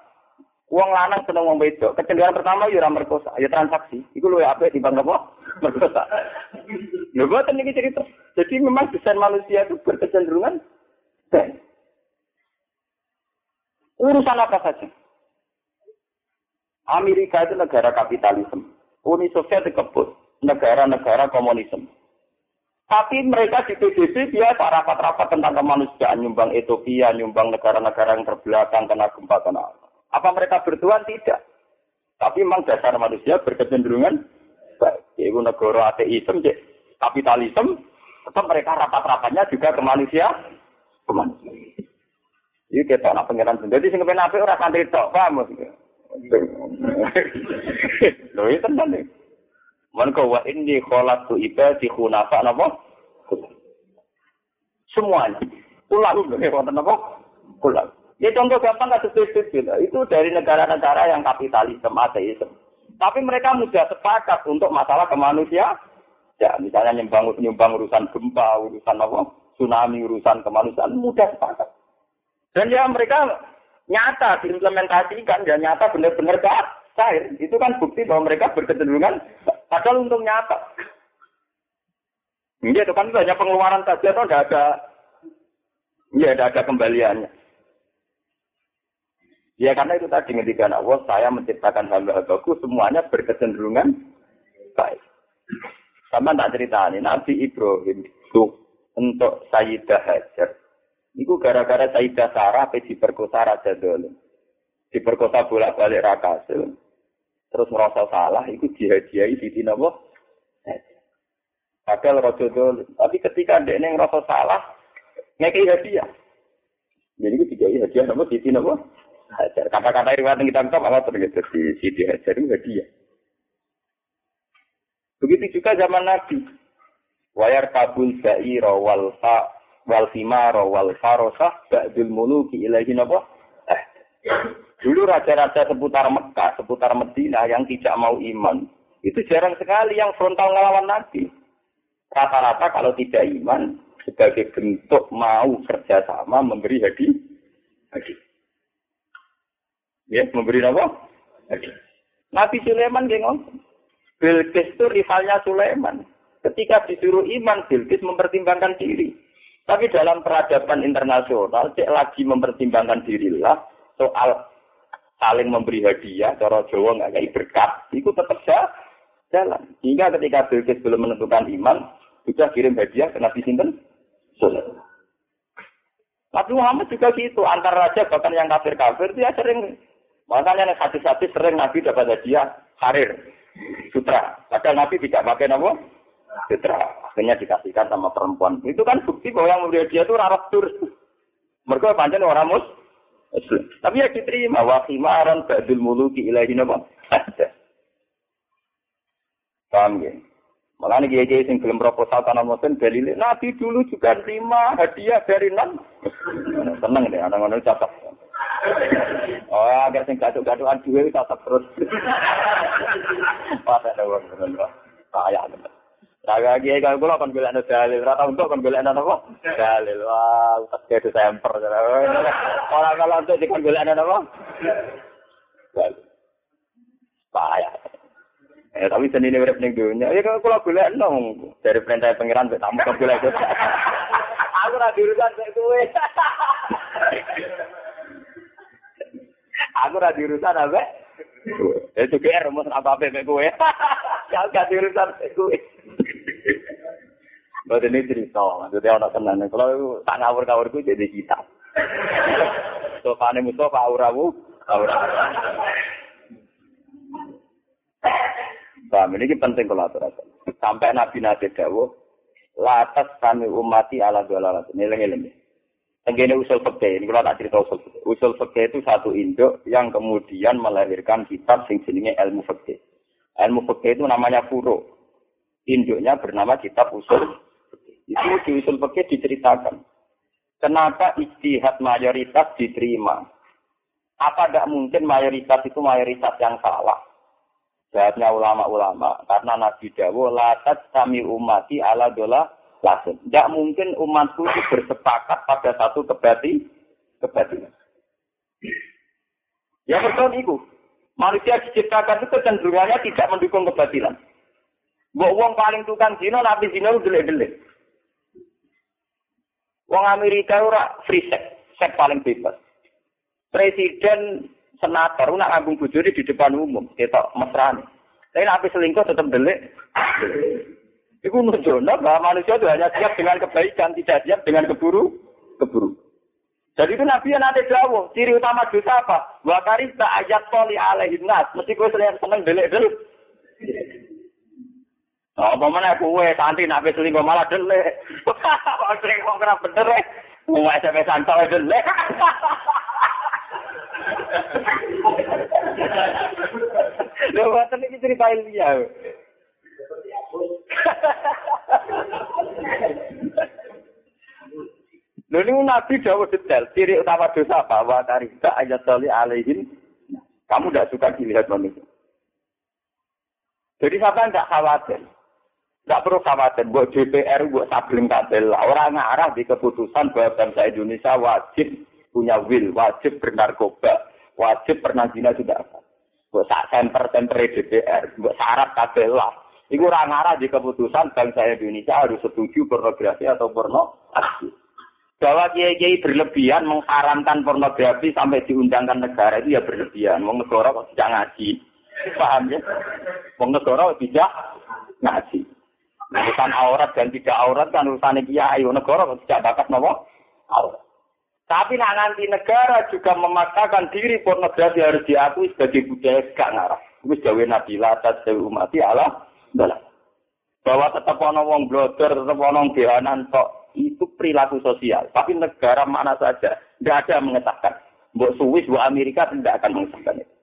uang lanang seneng wong wedok. Kecenderungan pertama ya ora merkosa, ya transaksi. Iku luwih apik timbang apa? Merkosa. Lho boten iki cerita. Jadi memang desain manusia itu berkecenderungan baik. Urusan apa saja. Amerika itu negara kapitalisme. Uni Soviet dikebut. Negara-negara komunisme. Tapi mereka di PBB biasa rapat-rapat tentang kemanusiaan, nyumbang Ethiopia, nyumbang negara-negara yang terbelakang kena gempa kena mereka bertuan tidak. Tapi memang dasar manusia berkecenderungan baik. Yaitu negara ateisme, kapitalisme, tetap mereka rapat-rapatnya juga ke manusia, ke manusia. Ini kita nak pengiran sendiri, sing kepen apik ora santri tok, paham. Lho itu tenan nih. Man wa inni khalaqtu ibadi khunafa napa? Semuanya. Ulang lho wonten napa? Ulang. Ya contoh gampang kasus itu Itu dari negara-negara yang kapitalisme, ateisme. Tapi mereka mudah sepakat untuk masalah kemanusiaan. Ya, misalnya nyumbang, nyumbang urusan gempa, urusan apa, tsunami, urusan kemanusiaan, mudah sepakat. Dan ya mereka nyata diimplementasikan, ya nyata benar-benar cair. Itu kan bukti bahwa mereka berkecenderungan, padahal untuk nyata. Iya, itu kan hanya pengeluaran saja, atau tidak ada, ya tidak ada kembaliannya. Ya karena itu tadi ketika Allah, saya menciptakan hamba-hambaku semuanya berkecenderungan baik. Sama tak cerita ini, Nabi Ibrahim itu untuk Sayyidah Hajar. Itu gara-gara Sayyidah Sarah apa diperkosa Raja Dolim. Diperkosa bolak-balik Rakasil. Terus merasa salah, itu dihadiahi di Dinamo. Padahal Raja Dolim. Tapi ketika dia merasa salah, ngekei hadiah. Jadi itu dikai hadiah di Dinamo. Hajar. Kata-kata riwayat yang kita kitab Allah terlihat di Siti Hajar itu hadiah. Begitu juga zaman Nabi. Wayar kabul sa'ira wal fa wal fimara wal farosah ba'dul muluki ilahi napa? Eh. Dulu raja-raja seputar Mekah, seputar Medina yang tidak mau iman. Itu jarang sekali yang frontal ngelawan Nabi. Rata-rata kalau tidak iman, sebagai bentuk mau kerjasama memberi hadiah. Hadiah. Ya, memberi apa? Nabi Sulaiman ngomong. Bilqis itu rivalnya Sulaiman. Ketika disuruh iman, Bilqis mempertimbangkan diri. Tapi dalam peradaban internasional, cek lagi mempertimbangkan dirilah soal saling memberi hadiah, cara Jawa nggak kayak berkat, itu tetap jalan. Hingga ketika Bilqis belum menentukan iman, sudah kirim hadiah ke Nabi Sinten Sulaiman. Nabi Muhammad juga gitu, antar raja bahkan yang kafir-kafir dia sering Makanya hati-hati sering Nabi dapat hadiah karir, sutra. Padahal Nabi tidak pakai nama sutra. Akhirnya dikasihkan sama perempuan. Itu kan bukti bahwa yang memberi hadiah itu rarat tur. Mereka pancen orang mus. Tapi ya diterima. Wa khimaran ba'dul muluki ilahi nama. Paham ya? Malah nih kiai sing gelem proposal tanah moten dalile Nabi dulu juga terima hadiah dari non. Seneng deh anak-anak catat. Oh, agar sing gaduh-gaduhan duwe catat terus. Wah, ada wong ngono. Kaya tenan. Raga kiai kalau kula kon golek dalil, rata untuk kon golek apa? Dalil. Wah, utak ke semper. Ora kalau untuk dikon golek apa? Dalil. Kaya. Eh, tapi seni ini urip ning. Ya kalau kula nang dari perintah pangeran mbek tamu kok golek. Aku ora diurusan kowe. Aku ora diurusan apa? Eh juga rumus apa-apa mek kowe. Ya gak diurusan kowe. Badan ini cerita, maksudnya orang tenan. Kalau tak ngawur-ngawur itu jadi kitab. Sofane Mustafa auramu, auramu. Paham, ini penting kalau aturakan. Sampai Nabi Nabi Dawo, latas kami umati ala dolalat. Ini lengi-lengi. Tenggine usul fikih, ini kalau tak cerita usul fikih. Usul fikih itu satu induk yang kemudian melahirkan kitab sing jenenge ilmu fikih. Ilmu fikih itu namanya furo. Induknya bernama kitab usul Itu di usul fikih diceritakan. Kenapa istihad mayoritas diterima? Apa tidak mungkin mayoritas itu mayoritas yang salah? Jawabnya ulama-ulama, karena Nabi Dawo, latat kami umati ala dola lasin. Tidak mungkin umatku itu bersepakat pada satu kebati, kebatinan. Ya betul itu. Manusia diciptakan itu kecenderungannya tidak mendukung kebatilan. Mbok wong paling tukang zina, nabi zina itu delik-delik. Wong Amerika ora free sex, sex paling bebas. Presiden senator nak ngambung bojone di depan umum, ketok mesrane. Tapi nabi selingkuh tetap delik. Iku nunjukno bahwa manusia itu hanya siap dengan kebaikan, tidak siap dengan keburu, keburu. Jadi itu Nabi yang nanti jauh, ciri utama dosa apa? Wa karista ayat toli alaihi nas. Mesti gue selain seneng delik-delik. Oh, apa mana kue santi nabi selingkuh malah delik. Sering kok kena bener ya. Mau SMS santai delik. Lho ngoten iki cerita ilmiah. Lho Nabi jauh detail. Ciri utama dosa apa? Wa ayat tali alaihin. Kamu tidak suka dilihat manusia. Jadi siapa tidak khawatir. Tidak perlu khawatir. Buat DPR, buat sabling kabel. Orang ngarah di keputusan bahwa bangsa Indonesia wajib punya will, wajib bernarkoba, wajib pernah zina apa. Buat sak semper-semper DPR, buat syarat kabel lah. Iku orang ngarah di keputusan bangsa Indonesia harus setuju pornografi atau pornografi bahwa kiai-kiai berlebihan mengharamkan pornografi sampai diundangkan negara itu ya berlebihan. Wong negara kok tidak ngaji. Paham ya? Wong negara tidak ngaji. Urusan aurat dan tidak aurat kan urusan kiai. Wong negara kok tidak bakat nopo aurat. Tapi nak nanti negara juga memaksakan diri pornografi harus diakui sebagai budaya gak ngarah. Itu jawa Nabi atas jawa umat Allah. Bahwa tetap ono wong blogger, tetap ono bianan tok itu perilaku sosial. Tapi negara mana saja tidak ada yang mengesahkan. Mbok Swiss, Mbok Amerika tidak akan mengesahkan itu.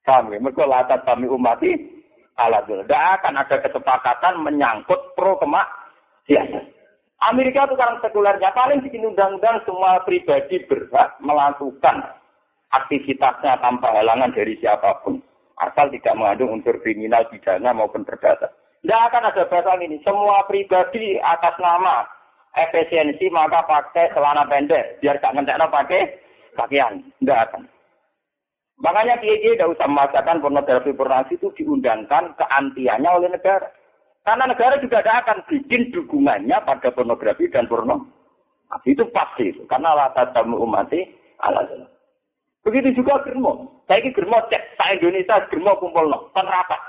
Kami, mereka latar kami umati ala Tidak akan ada kesepakatan menyangkut pro kemak siasa. Amerika itu sekarang sekulernya paling bikin undang-undang semua pribadi berhak melakukan aktivitasnya tanpa halangan dari siapa pun. Asal tidak mengandung unsur kriminal, pidana maupun perdata. Tidak akan ada bahasa ini. Semua pribadi atas nama efisiensi maka pakai celana pendek. Biar gak ngentekno pakai pakaian. Tidak akan. Makanya kiai tidak usah memaksakan pornografi pornografi itu diundangkan keantiannya oleh negara. Karena negara juga tidak akan bikin dukungannya pada pornografi dan porno. Itu pasti. Karena latar tamu umati Begitu juga germo. Saya ini germo cek. Saya Indonesia germo kumpul no. Kan rapat.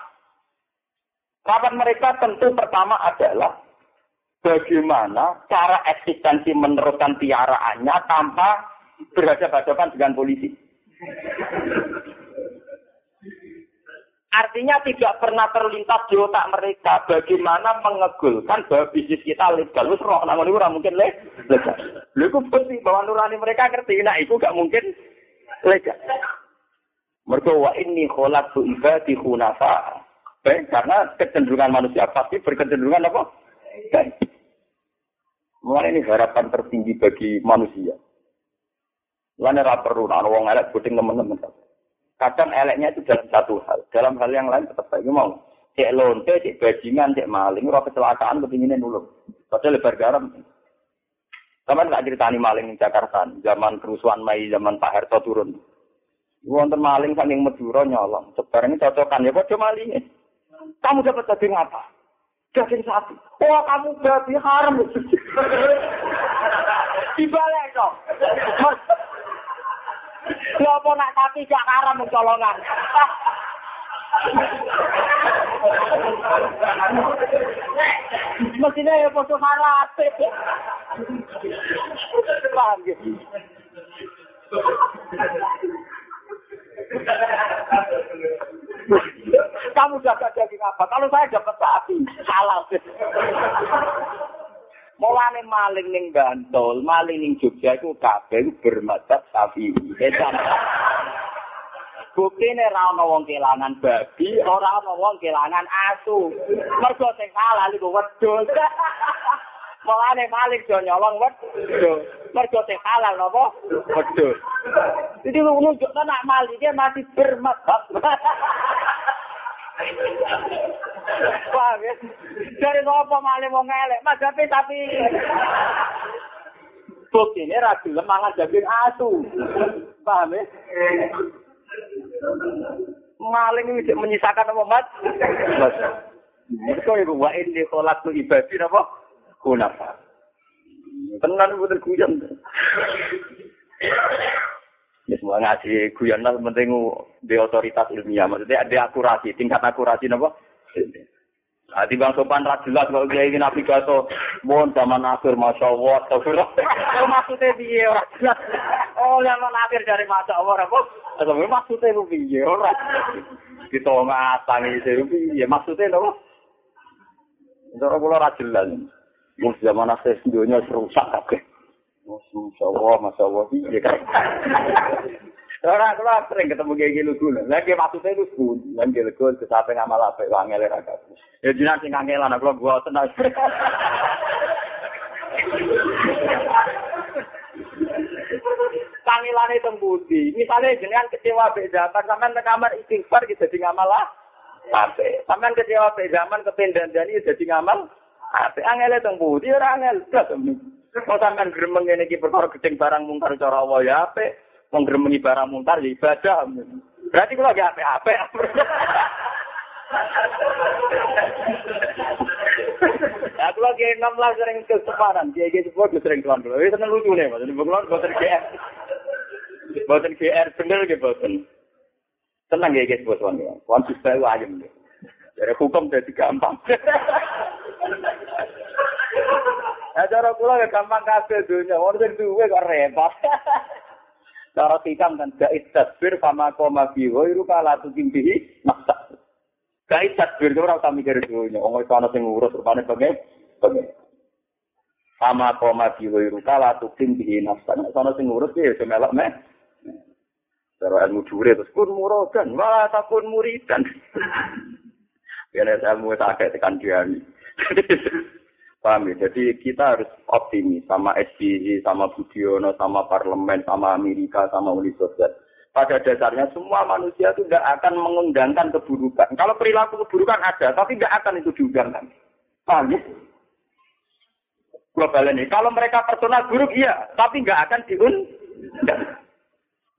Rapat mereka tentu pertama adalah bagaimana cara eksistensi meneruskan piaraannya tanpa berhadapan-hadapan dengan polisi. Artinya tidak pernah terlintas di otak mereka bagaimana mengegulkan bahwa bisnis kita legal. Wis roh nang mungkin le legal. Lha bukti bahwa nurani mereka ngerti nah iku gak mungkin legal. Mergo wa inni khalaqtu ibadi khunafa. Baik, karena kecenderungan manusia pasti berkecenderungan apa? Baik. Mulai ini harapan tertinggi bagi manusia. Lain ora perlu ana wong elek puting teman-teman. Kadang eleknya itu dalam satu hal, dalam hal yang lain tetap baik mau. Cek lonte, cek bajingan, cek maling, ora kecelakaan kepinginnya nulung. Padahal lebar garam. Sama nggak ceritani maling Jakarta, zaman kerusuhan Mei, zaman Pak Harto turun. Wonten maling saking Madura nyolong. Sebarang ini cocokan ya padha maling. Kamu dapat daging apa? Daging sapi. Oh, kamu babi haram. Dibalik dong. Lha apa nak sapi gak haram mencolongan. Mestinya ya haram. Paham gitu. Kamu dapat daging apa? Kalau saya dapat sapi, halal. Mulane maling ning Bantul, maling ning Jogja iku kabeh bermadzhab sapi. Buktine ra ana wong kelangan babi, ora ana wong kelangan asu. Mergo sing halal iku wedhus. Mulane maling do nyolong wedhus. Mergo sing halal napa? Wedhus. Jadi lu nak maling dia masih bermadzhab. Paham ya? Dari apa maling mau ngelek? Mas tapi tapi bukti ini ragu daging asu. Paham ya? Maling ini menyisakan apa mat? Mas. Mereka ibu wa ini kolak tu ibadi apa? Kunafa. Tenan betul guyon. Ya semua ngaji guyon lah penting di otoritas ilmiah. Maksudnya ada akurasi, tingkat akurasi apa? Nah, di bang sopan ra jelas kalau dia ingin navigator, mohon zaman akhir masya Allah, Oh maksudnya dia ora jelas. Oh, yang nafir dari mata Allah, Rabu. Tapi maksudnya itu biaya orang. Kita ngasang itu biaya. Maksudnya itu apa? Itu orang pula rajin lah. Mus zaman akhir sendirinya serusak. Oke. Masya Allah, Masya Allah. Iya kan? Orang pula sering ketemu kayak gini lugu. Lah Lagi maksude itu lan Lagi lugu, kesapa ngamal lapik. Wangil ya, Ya, jenang sing ngangil anak. Gua tenan. Tenang. Kangelane tembuti. Misalnya jenengan kecewa be zaman sampean ke kamar istighfar gitu jadi ngamal Ape. Sampean kecewa be zaman kependan dani jadi ngamal ape. Angele tembuti ora angel. Kok sampean gremeng ngene iki perkara gedeng barang mungkar cara Allah ya ape. Wong gremengi barang mungkar ya ibadah. Berarti kula gak ape-ape. Aku lagi enam lah sering keseparan, dia gitu sering tuan dulu. Itu lucu nih. Ini bukan buatan Buatan GR bener gitu buatan. Tenang ya guys tuan ya. Bisa itu ayam nih. Jadi hukum jadi gampang. Nah, cara kula ya gampang kabeh dunya. Wong sing duwe kok repot. Cara hikam kan gait tasbir fama koma bi ghairu kala tukimbihi maksa. Gait tasbir ora usah mikir dunya. Wong iso ana sing ngurus rupane pengen pengen. Fama koma bi ghairu kala tukimbihi nafsa. Nek ana sing ngurus ya iso melok meh. Cara ilmu jure terus kun muradan, malah takun muridan. Biar ilmu tak tekan dia. Paham ya? Jadi kita harus optimis sama SBY, sama Budiono, sama parlemen, sama Amerika, sama Uni Soviet. Pada dasarnya semua manusia itu tidak akan mengundangkan keburukan. Kalau perilaku keburukan ada, tapi tidak akan itu diundangkan. Paham ya? Global ini. Kalau mereka personal buruk, iya. Tapi nggak akan diundang.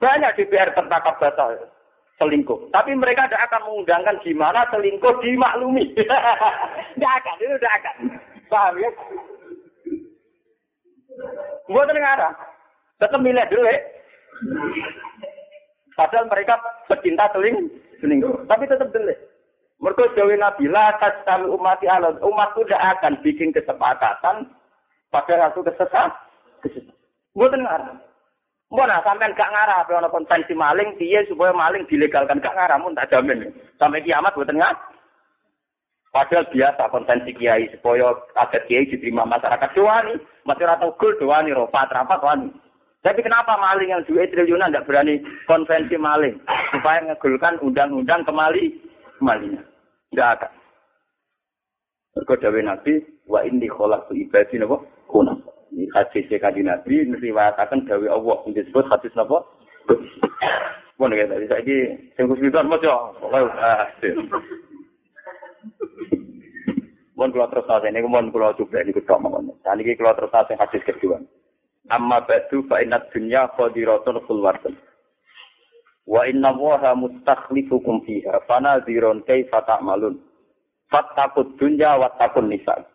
Banyak DPR tertangkap batal selingkuh. Tapi mereka tidak akan mengundangkan gimana selingkuh dimaklumi. Tidak akan, itu tidak akan. Paham ya? Buat negara. Tetap milih dulu ya. Padahal mereka pecinta seling, selingkuh. Tapi tetap dulu. Mereka jauhi Nabi, la kami umati Allah. Umat itu tidak akan bikin kesepakatan pada satu kesesat. Buat negara. Mbok nah sampean gak ngarah apa ana konvensi maling piye supaya maling dilegalkan gak ngarah mun tak jamin. Sampai kiamat boten ngat. Padahal biasa konvensi kiai supaya ada kiai diterima masyarakat doani, masyarakat gul doani, ropat rapat wani. Tapi kenapa maling yang duit triliunan tidak berani konvensi maling supaya ngegulkan undang-undang kemali kemalinya? Tidak akan. Berkodawe Nabi, wa inni kholak ibadi napa? Kunam. Ini hadis kaji Nabi meriwayatakan dawe Allah yang disebut hadis napa? Pun ya tadi saiki sing kusmitan maca. Pokoke Mun kula terus nase niku mun kula coba niku tok mawon. Dan iki kula terus nase hadis kedua. Amma ba'du fa inna dunya qadiratun khulwatun. Wa inna Allaha mustakhlifukum fiha fanadhirun kaifa ta'malun. Fattaqud dunya wattaqun nisa.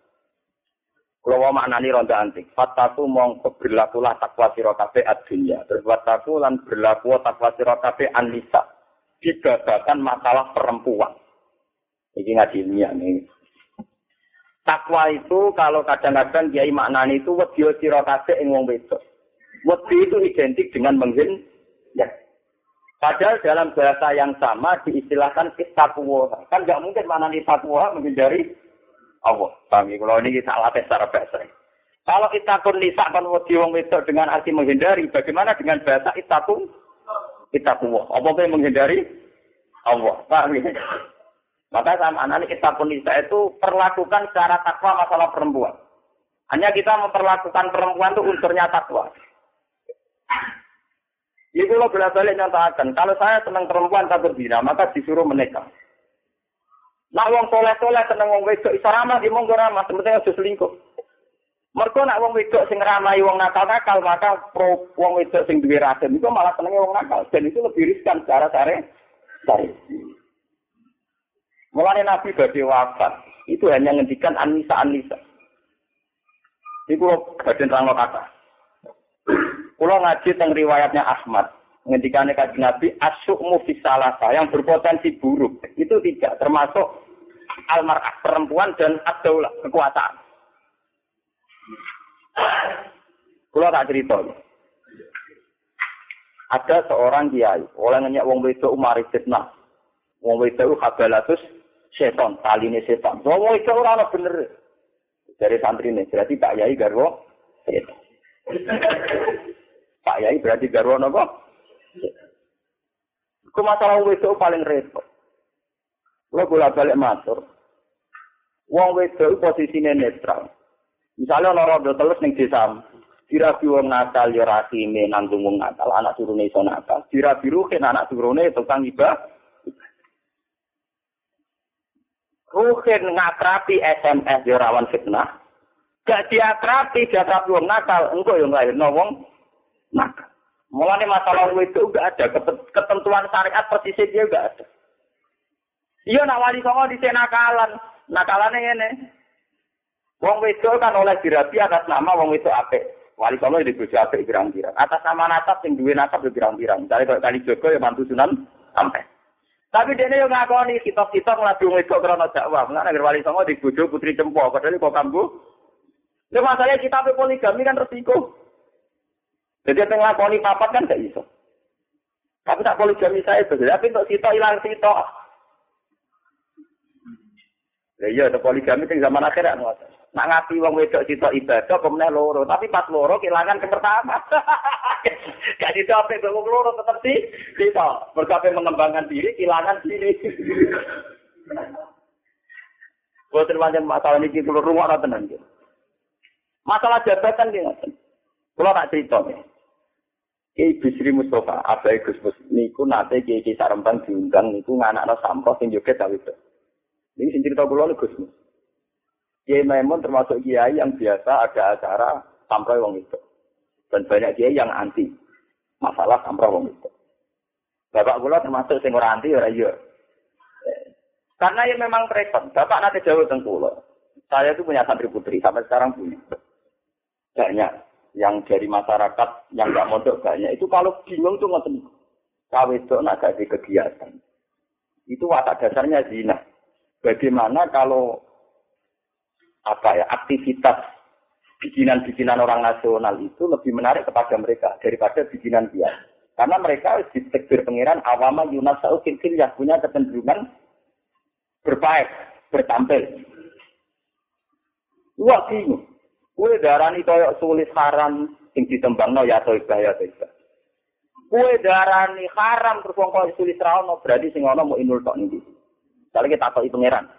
Kalau maknani ronda antik, fataku mong berlakulah takwa siro kafe dunia. Terus fataku lan berlaku takwa siro kafe anisa. Dibabakan masalah perempuan. Ini ngaji ilmiah nih. Takwa itu kalau kadang-kadang kiai maknani itu wedi siro kafe ing wong wedok. Itu identik dengan menghin. Ya. Padahal dalam bahasa yang sama diistilahkan takwa. Kan nggak mungkin maknani takwa menghindari Allah. Kami kalau ini kita latih secara bahasa. Kalau itakun nisa kan wedi wong wedok dengan arti menghindari, bagaimana dengan bahasa itakun? Itakun Apa yang menghindari? Allah. Paham ya? Maka sama anak itakun nisa itu perlakukan secara takwa masalah perempuan. Hanya kita memperlakukan perempuan itu unsurnya takwa. Itu lo bolak balik nyatakan, kalau saya senang perempuan tak berbina, maka disuruh menikah. Nak wong soleh-soleh seneng wong wedok iso ramah di monggo ramah, penting aja selingkuh. Mergo nak wong wedok sing ramai wong nakal-nakal, maka pro wong wedok sing duwe racun itu malah senenge wong nakal dan itu lebih riskan secara sare. Sare. Mulane Nabi badhe wafat, itu hanya ngendikan Anisa Anisa. Iku badhe terang kata. Kulo ngaji teng riwayatnya Ahmad, ngendikane kanjeng Nabi asyukmu fisalasa yang berpotensi buruk itu tidak termasuk almarah perempuan dan adaulah kekuasaan. Kalau tak cerita. Ada seorang kiai, oleh nanya wong wedok umar fitnah. Wong wedok kabalatus setan, ini setan. Wong wedok ora bener. Dari santri ini, berarti Pak Yai garwo. Pak Yai berarti garwo nopo? Ku masalah wedok paling repot. Lo bolak balik matur. Wong wedok posisinya netral. Misalnya ono rodo telus ning desa, dirabi wong nakal ya rasine nanggung wong nakal, anak turune iso nakal. Dirabi ruhin anak turune tukang ibah. Ruhin ngatrapi SMS ya rawan fitnah. Gak diakrapi, diakrapi wong nakal, engko yang nglahirno wong nakal. Mulane masalah itu enggak ada ketentuan syariat persisnya dia enggak ada. Iya nak wali songo di nakalan, nakalane ngene. Wong wedok kan oleh dirabi atas nama wong wedok apik. Wali songo di bojo apik pirang-pirang. Atas nama nasab sing duwe nasab yo pirang-pirang. Misalnya kalau kali Joko ya mantu Sunan sampai. Tapi dia yang ngakoni kitab-kitab ngadu wedok krana dakwah. Mulane agar wali songo di bojo putri cempo, padahal kok kambu. Itu masalahnya kita poligami kan resiko. Jadi yang ngelakoni papat kan gak bisa. Tapi tak poligami saya itu. Tapi untuk sitok hilang sitok. Ya iya, ada poligami itu zaman akhirat. Nak ngapi wong wedok sitok ibadah, kemudian loro. Tapi pas loro kehilangan ke pertama. Gak didapat wong loro tetap sih. Sitok. Berkapai mengembangkan diri, kehilangan diri. Buatan macam masalah ini kita rumah tenang. Masalah jabatan dia. Kalau tak cerita. Kiai Bisri Mustafa, Abai Gus niku nate Kiai Kiai Sarembang diundang niku nganakno sampah sing joget cawe itu. Ini sing cerita kula Gus Mus. Kiai Maimun termasuk kiai yang biasa ada acara sampah wong itu. Dan banyak kiai yang anti masalah sampah wong itu. Bapak kula termasuk sing ora anti ora iya. Karena ya memang repot. Bapak nanti jauh tentang Saya itu punya santri putri, sampai sekarang punya. Banyak yang dari masyarakat yang nggak mondok banyak itu kalau bingung tuh ngoten itu nak jadi kegiatan itu watak dasarnya zina bagaimana kalau apa ya aktivitas bikinan-bikinan orang nasional itu lebih menarik kepada mereka daripada bikinan dia. Karena mereka ditekbir pangeran awama Yunas Saukin yang punya kecenderungan berbaik, bertampil. Wah bingung. Kue darani koyok sulit haram sing ditembang no ya toibah ya toibah. Kue darani haram terus wong koyok sulit rano berarti sing ono mau inul tok nih. Misalnya kita tahu pangeran.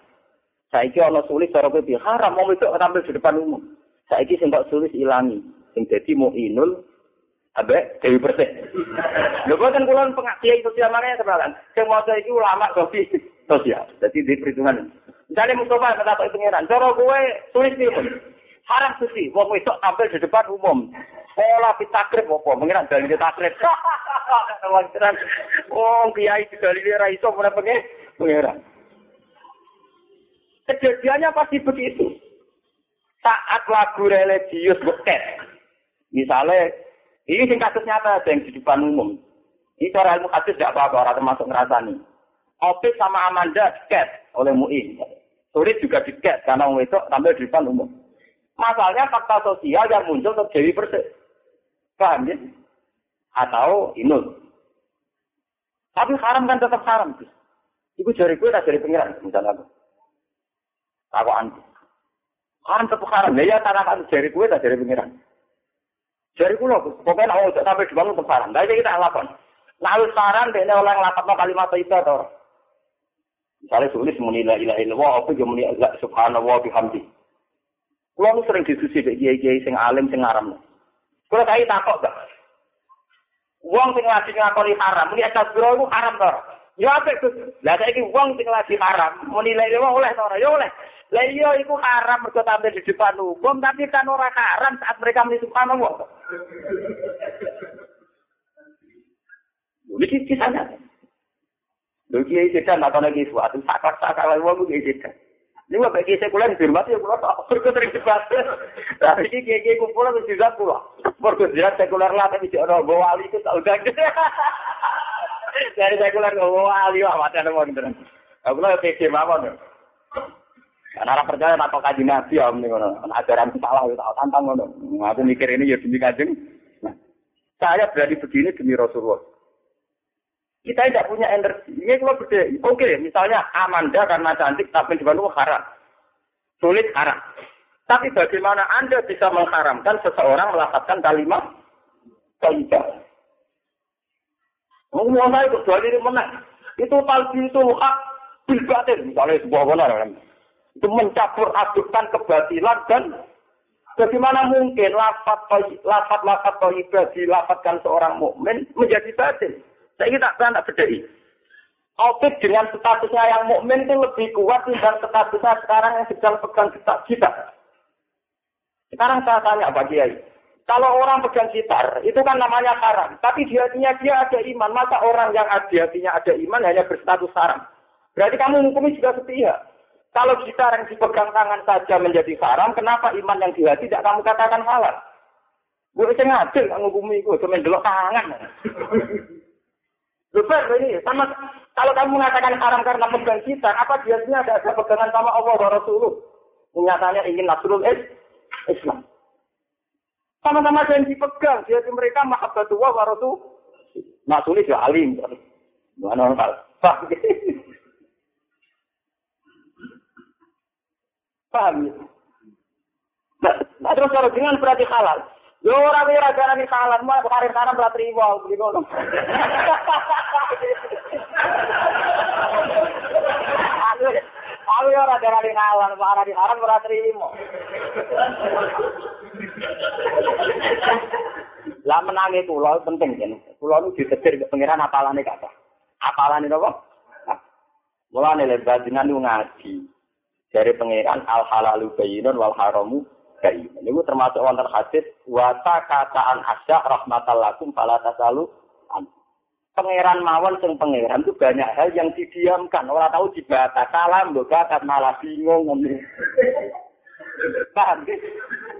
Saiki ono sulit cara kowe haram mau itu tampil di depan umum. Saiki sing kok sulit ilangi. Sing dadi mau inul abe Dewi Persik. Lho kan kula pengajian sosial makanya sebenarnya. Sing maca iki ulama kopi sosial. Jadi di perhitungan. Misalnya Mustafa kata Pak Pangeran, cara gue sulit nih haram suci. Wong itu tampil di depan umum. Pola pitakrib apa? Pengiran dari takrib. Wong kiai dari ra iso mulai pengen pengiran. Kejadiannya pasti begitu. Saat lagu religius beket. Misalnya, ini sing kasus nyata yang di depan umum. Ini cara ilmu hadis tidak apa-apa, orang termasuk ngerasani. Opik sama Amanda diket oleh MUI. Sulit juga diket karena itu tampil di depan umum. Masalahnya fakta sosial yang muncul Dewi Persik. Paham ya? Atau inul. Tapi haram kan tetap haram. Iku jari gue tak dari pengiran. Misalnya aku. Aku anti. Haram tetap haram. Ya, ya kan jari gue tak dari pengiran. Jari gue loh. Pokoknya aku sampai di bangun tetap haram. Tapi kita lakukan. Nah, saran deh oleh ngelakon kalimat itu atau Misalnya tulis muni la ilaha illallah apa yo muni subhanallah bihamdi. Kulo sering diskusi mek kiai-kiai sing alim sing ngaram. Kulo kai takok gak. Wong sing lagi ngakoni haram, muni astagfirullah iku haram to. Yo apik Gus. Lah saiki wong sing lagi haram, muni la ilaha oleh to Yo oleh. Lah iya iku haram mergo tampil di depan umum, tapi kan ora haram saat mereka muni subhanallah. Ini kisahnya. Lho kiai sedan atau lagi suatu lagi wong kiai sedan. Ini wah bagi sekuler dihormati ya pulau tak berikut sering debat. Tapi ini kiai kiai kumpul itu juga pulau. Berikut jelas sekuler lah tapi tidak ada wali itu tak udah. Dari sekuler ke wali wah mati ada mau beneran. Aku lah pikir mawon. Karena orang percaya nak kaji nabi ya mending ngono. Ajaran salah tak tantang ngono. Aku mikir ini ya demi kajeng. Saya berani begini demi Rasulullah. Kita tidak punya energi. Ini kalau beda. Oke, misalnya Amanda karena cantik tapi di Bandung haram. Sulit haram. Tapi bagaimana Anda bisa mengharamkan seseorang melakukan kalimat? Ngomong saya itu dua diri menang. Itu talbi itu hak bilbatin. Misalnya sebuah benar. Itu mencampur adukkan kebatilan dan Bagaimana mungkin lafat lafat lafat toibah dilafatkan seorang mukmin menjadi batin? Saya kita kan tak bedai. Opik dengan statusnya yang mukmin itu lebih kuat dibanding statusnya sekarang yang sedang pegang gitar. kita. Sekarang saya tanya Pak Kiai, kalau orang pegang gitar, itu kan namanya haram. Tapi di hatinya dia ada iman. Masa orang yang di hatinya ada iman hanya berstatus haram? Berarti kamu hukumi juga setia. Kalau gitar yang dipegang tangan saja menjadi haram, kenapa iman yang di hati tidak kamu katakan halal? Gue bisa ngadil ngukumi gue, cuma delok tangan. Lupa ini sama kalau kamu mengatakan haram karena pegang kita, apa biasanya ada, ada pegangan sama Allah wa Rasulullah? Menyatanya ingin Nasrul Islam. Sama-sama yang dipegang, dia mereka mahabbatullah wa Rasul. Nasrul ya alim. Mana orang Paham ya? Nah, terus kalau dengan berarti halal. Yo ora kowe ora garani salah, mau karir kanan ora trimo beli ngono. Aku aku ora garani kalah, ora di haram ora trimo. Lah menangi kula penting kan. Kula nu ditetir ke pangeran apalane kata. Apalane napa? Mulane lebat dengan ngaji. Dari pangeran al halalu bayyinun wal haramu Ini Niku termasuk wonten hadis wa kataan asya rahmatal lakum fala tasalu Pangeran mawon sing pangeran itu banyak hal yang didiamkan, orang tahu dibata salam, buka malah bingung ngomong. Paham sih?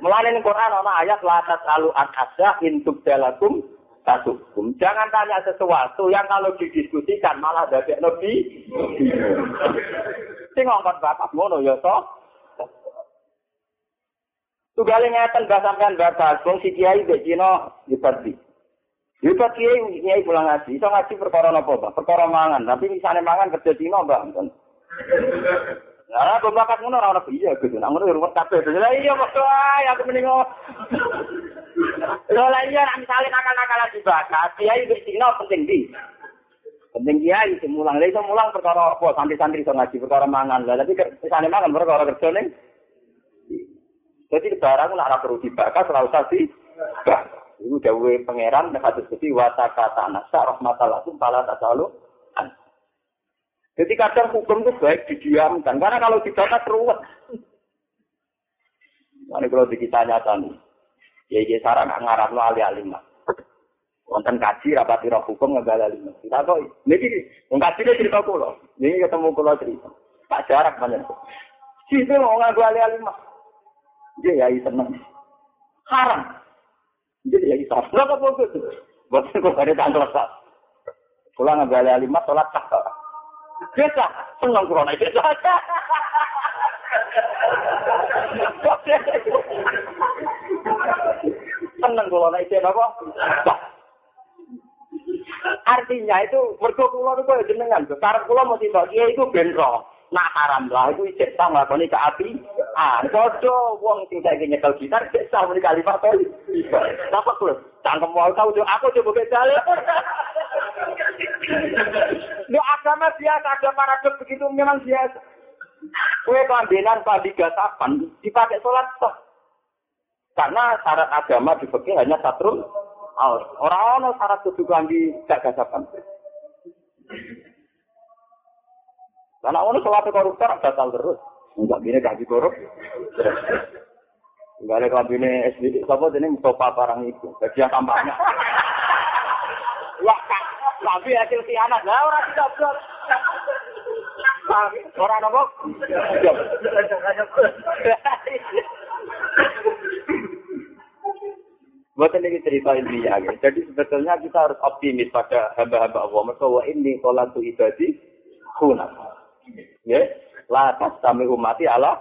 Melalui Quran ana ayat la tasalu an asya intub dalakum tasukum. Jangan tanya sesuatu yang kalau didiskusikan malah dadek lebih. Sing ngomong bapak ngono ya toh. Tunggale ngeten mbah sampean batas, wong si kiai mbek Cina hebat di. Hebat kiai kiai pulang ngaji, iso ngaji perkara napa, Mbah? Perkara mangan, tapi misalnya mangan kerja Cina, Mbah. Lah, kok bakat ngono ora ono iya gitu. Nang ngono ruwet kabeh. Lah iya kok ae aku mending Lho lah iya nek misale nakal-nakalan dibakat, kiai wis Cina penting di. Penting kiai mulang, lha iso mulang perkara apa? Santri-santri iso ngaji perkara mangan. Lah tapi misalnya mangan perkara kerja ning Jadi barang nak ora perlu dibakar, usah di. Iku dawuhe pangeran nek hadis iki wa takatana rahmatallah pala tak selalu. Jadi kadang hukum itu baik didiamkan, karena kalau dibakar ruwet. Ini kalau kita nyata nih, ya ya sarang ngarap lo ali alim Wonten kaji rapat roh hukum nggak alim. Kita kok, ini kaji dia cerita kulo, ini ketemu kulo cerita. Pak jarak banyak. Sih mau ngaku ali alim dia ya seneng. Haram. Jadi ya itu. Berapa fokus? Buat kok ada tanggal sah. Pulang nggak ada lima sholat sah. Biasa, seneng corona biasa. seneng corona itu apa? Artinya itu mergo kula niku jenengan, karep kula mesti kok itu benro. Nah haram lah itu cek tak nglakoni ke api. Ah, padha wong sing saiki nyekel gitar cek tak muni kalimat to. Napa kulo? Cangkem wae tau aku coba bedale. Lu agama biasa ada paradok begitu memang biasa. Kue kelambinan padi gatapan dipakai sholat toh. Karena syarat agama di hanya satu Orang-orang syarat kudu kelambi gak. Karena ono sholat koruptor batal terus. Enggak bine gaji korup. Enggak ada kabine SBD. Siapa ini Mustafa barang itu. Bagian tambahnya. Wah, tapi hasil anak. Lah orang tidak betul. Orang apa? Buat ini cerita intinya. Jadi sebetulnya kita harus optimis pada hamba-hamba Allah. Wa ini sholat ibadi khunat. Ya, la tas kami umati Allah.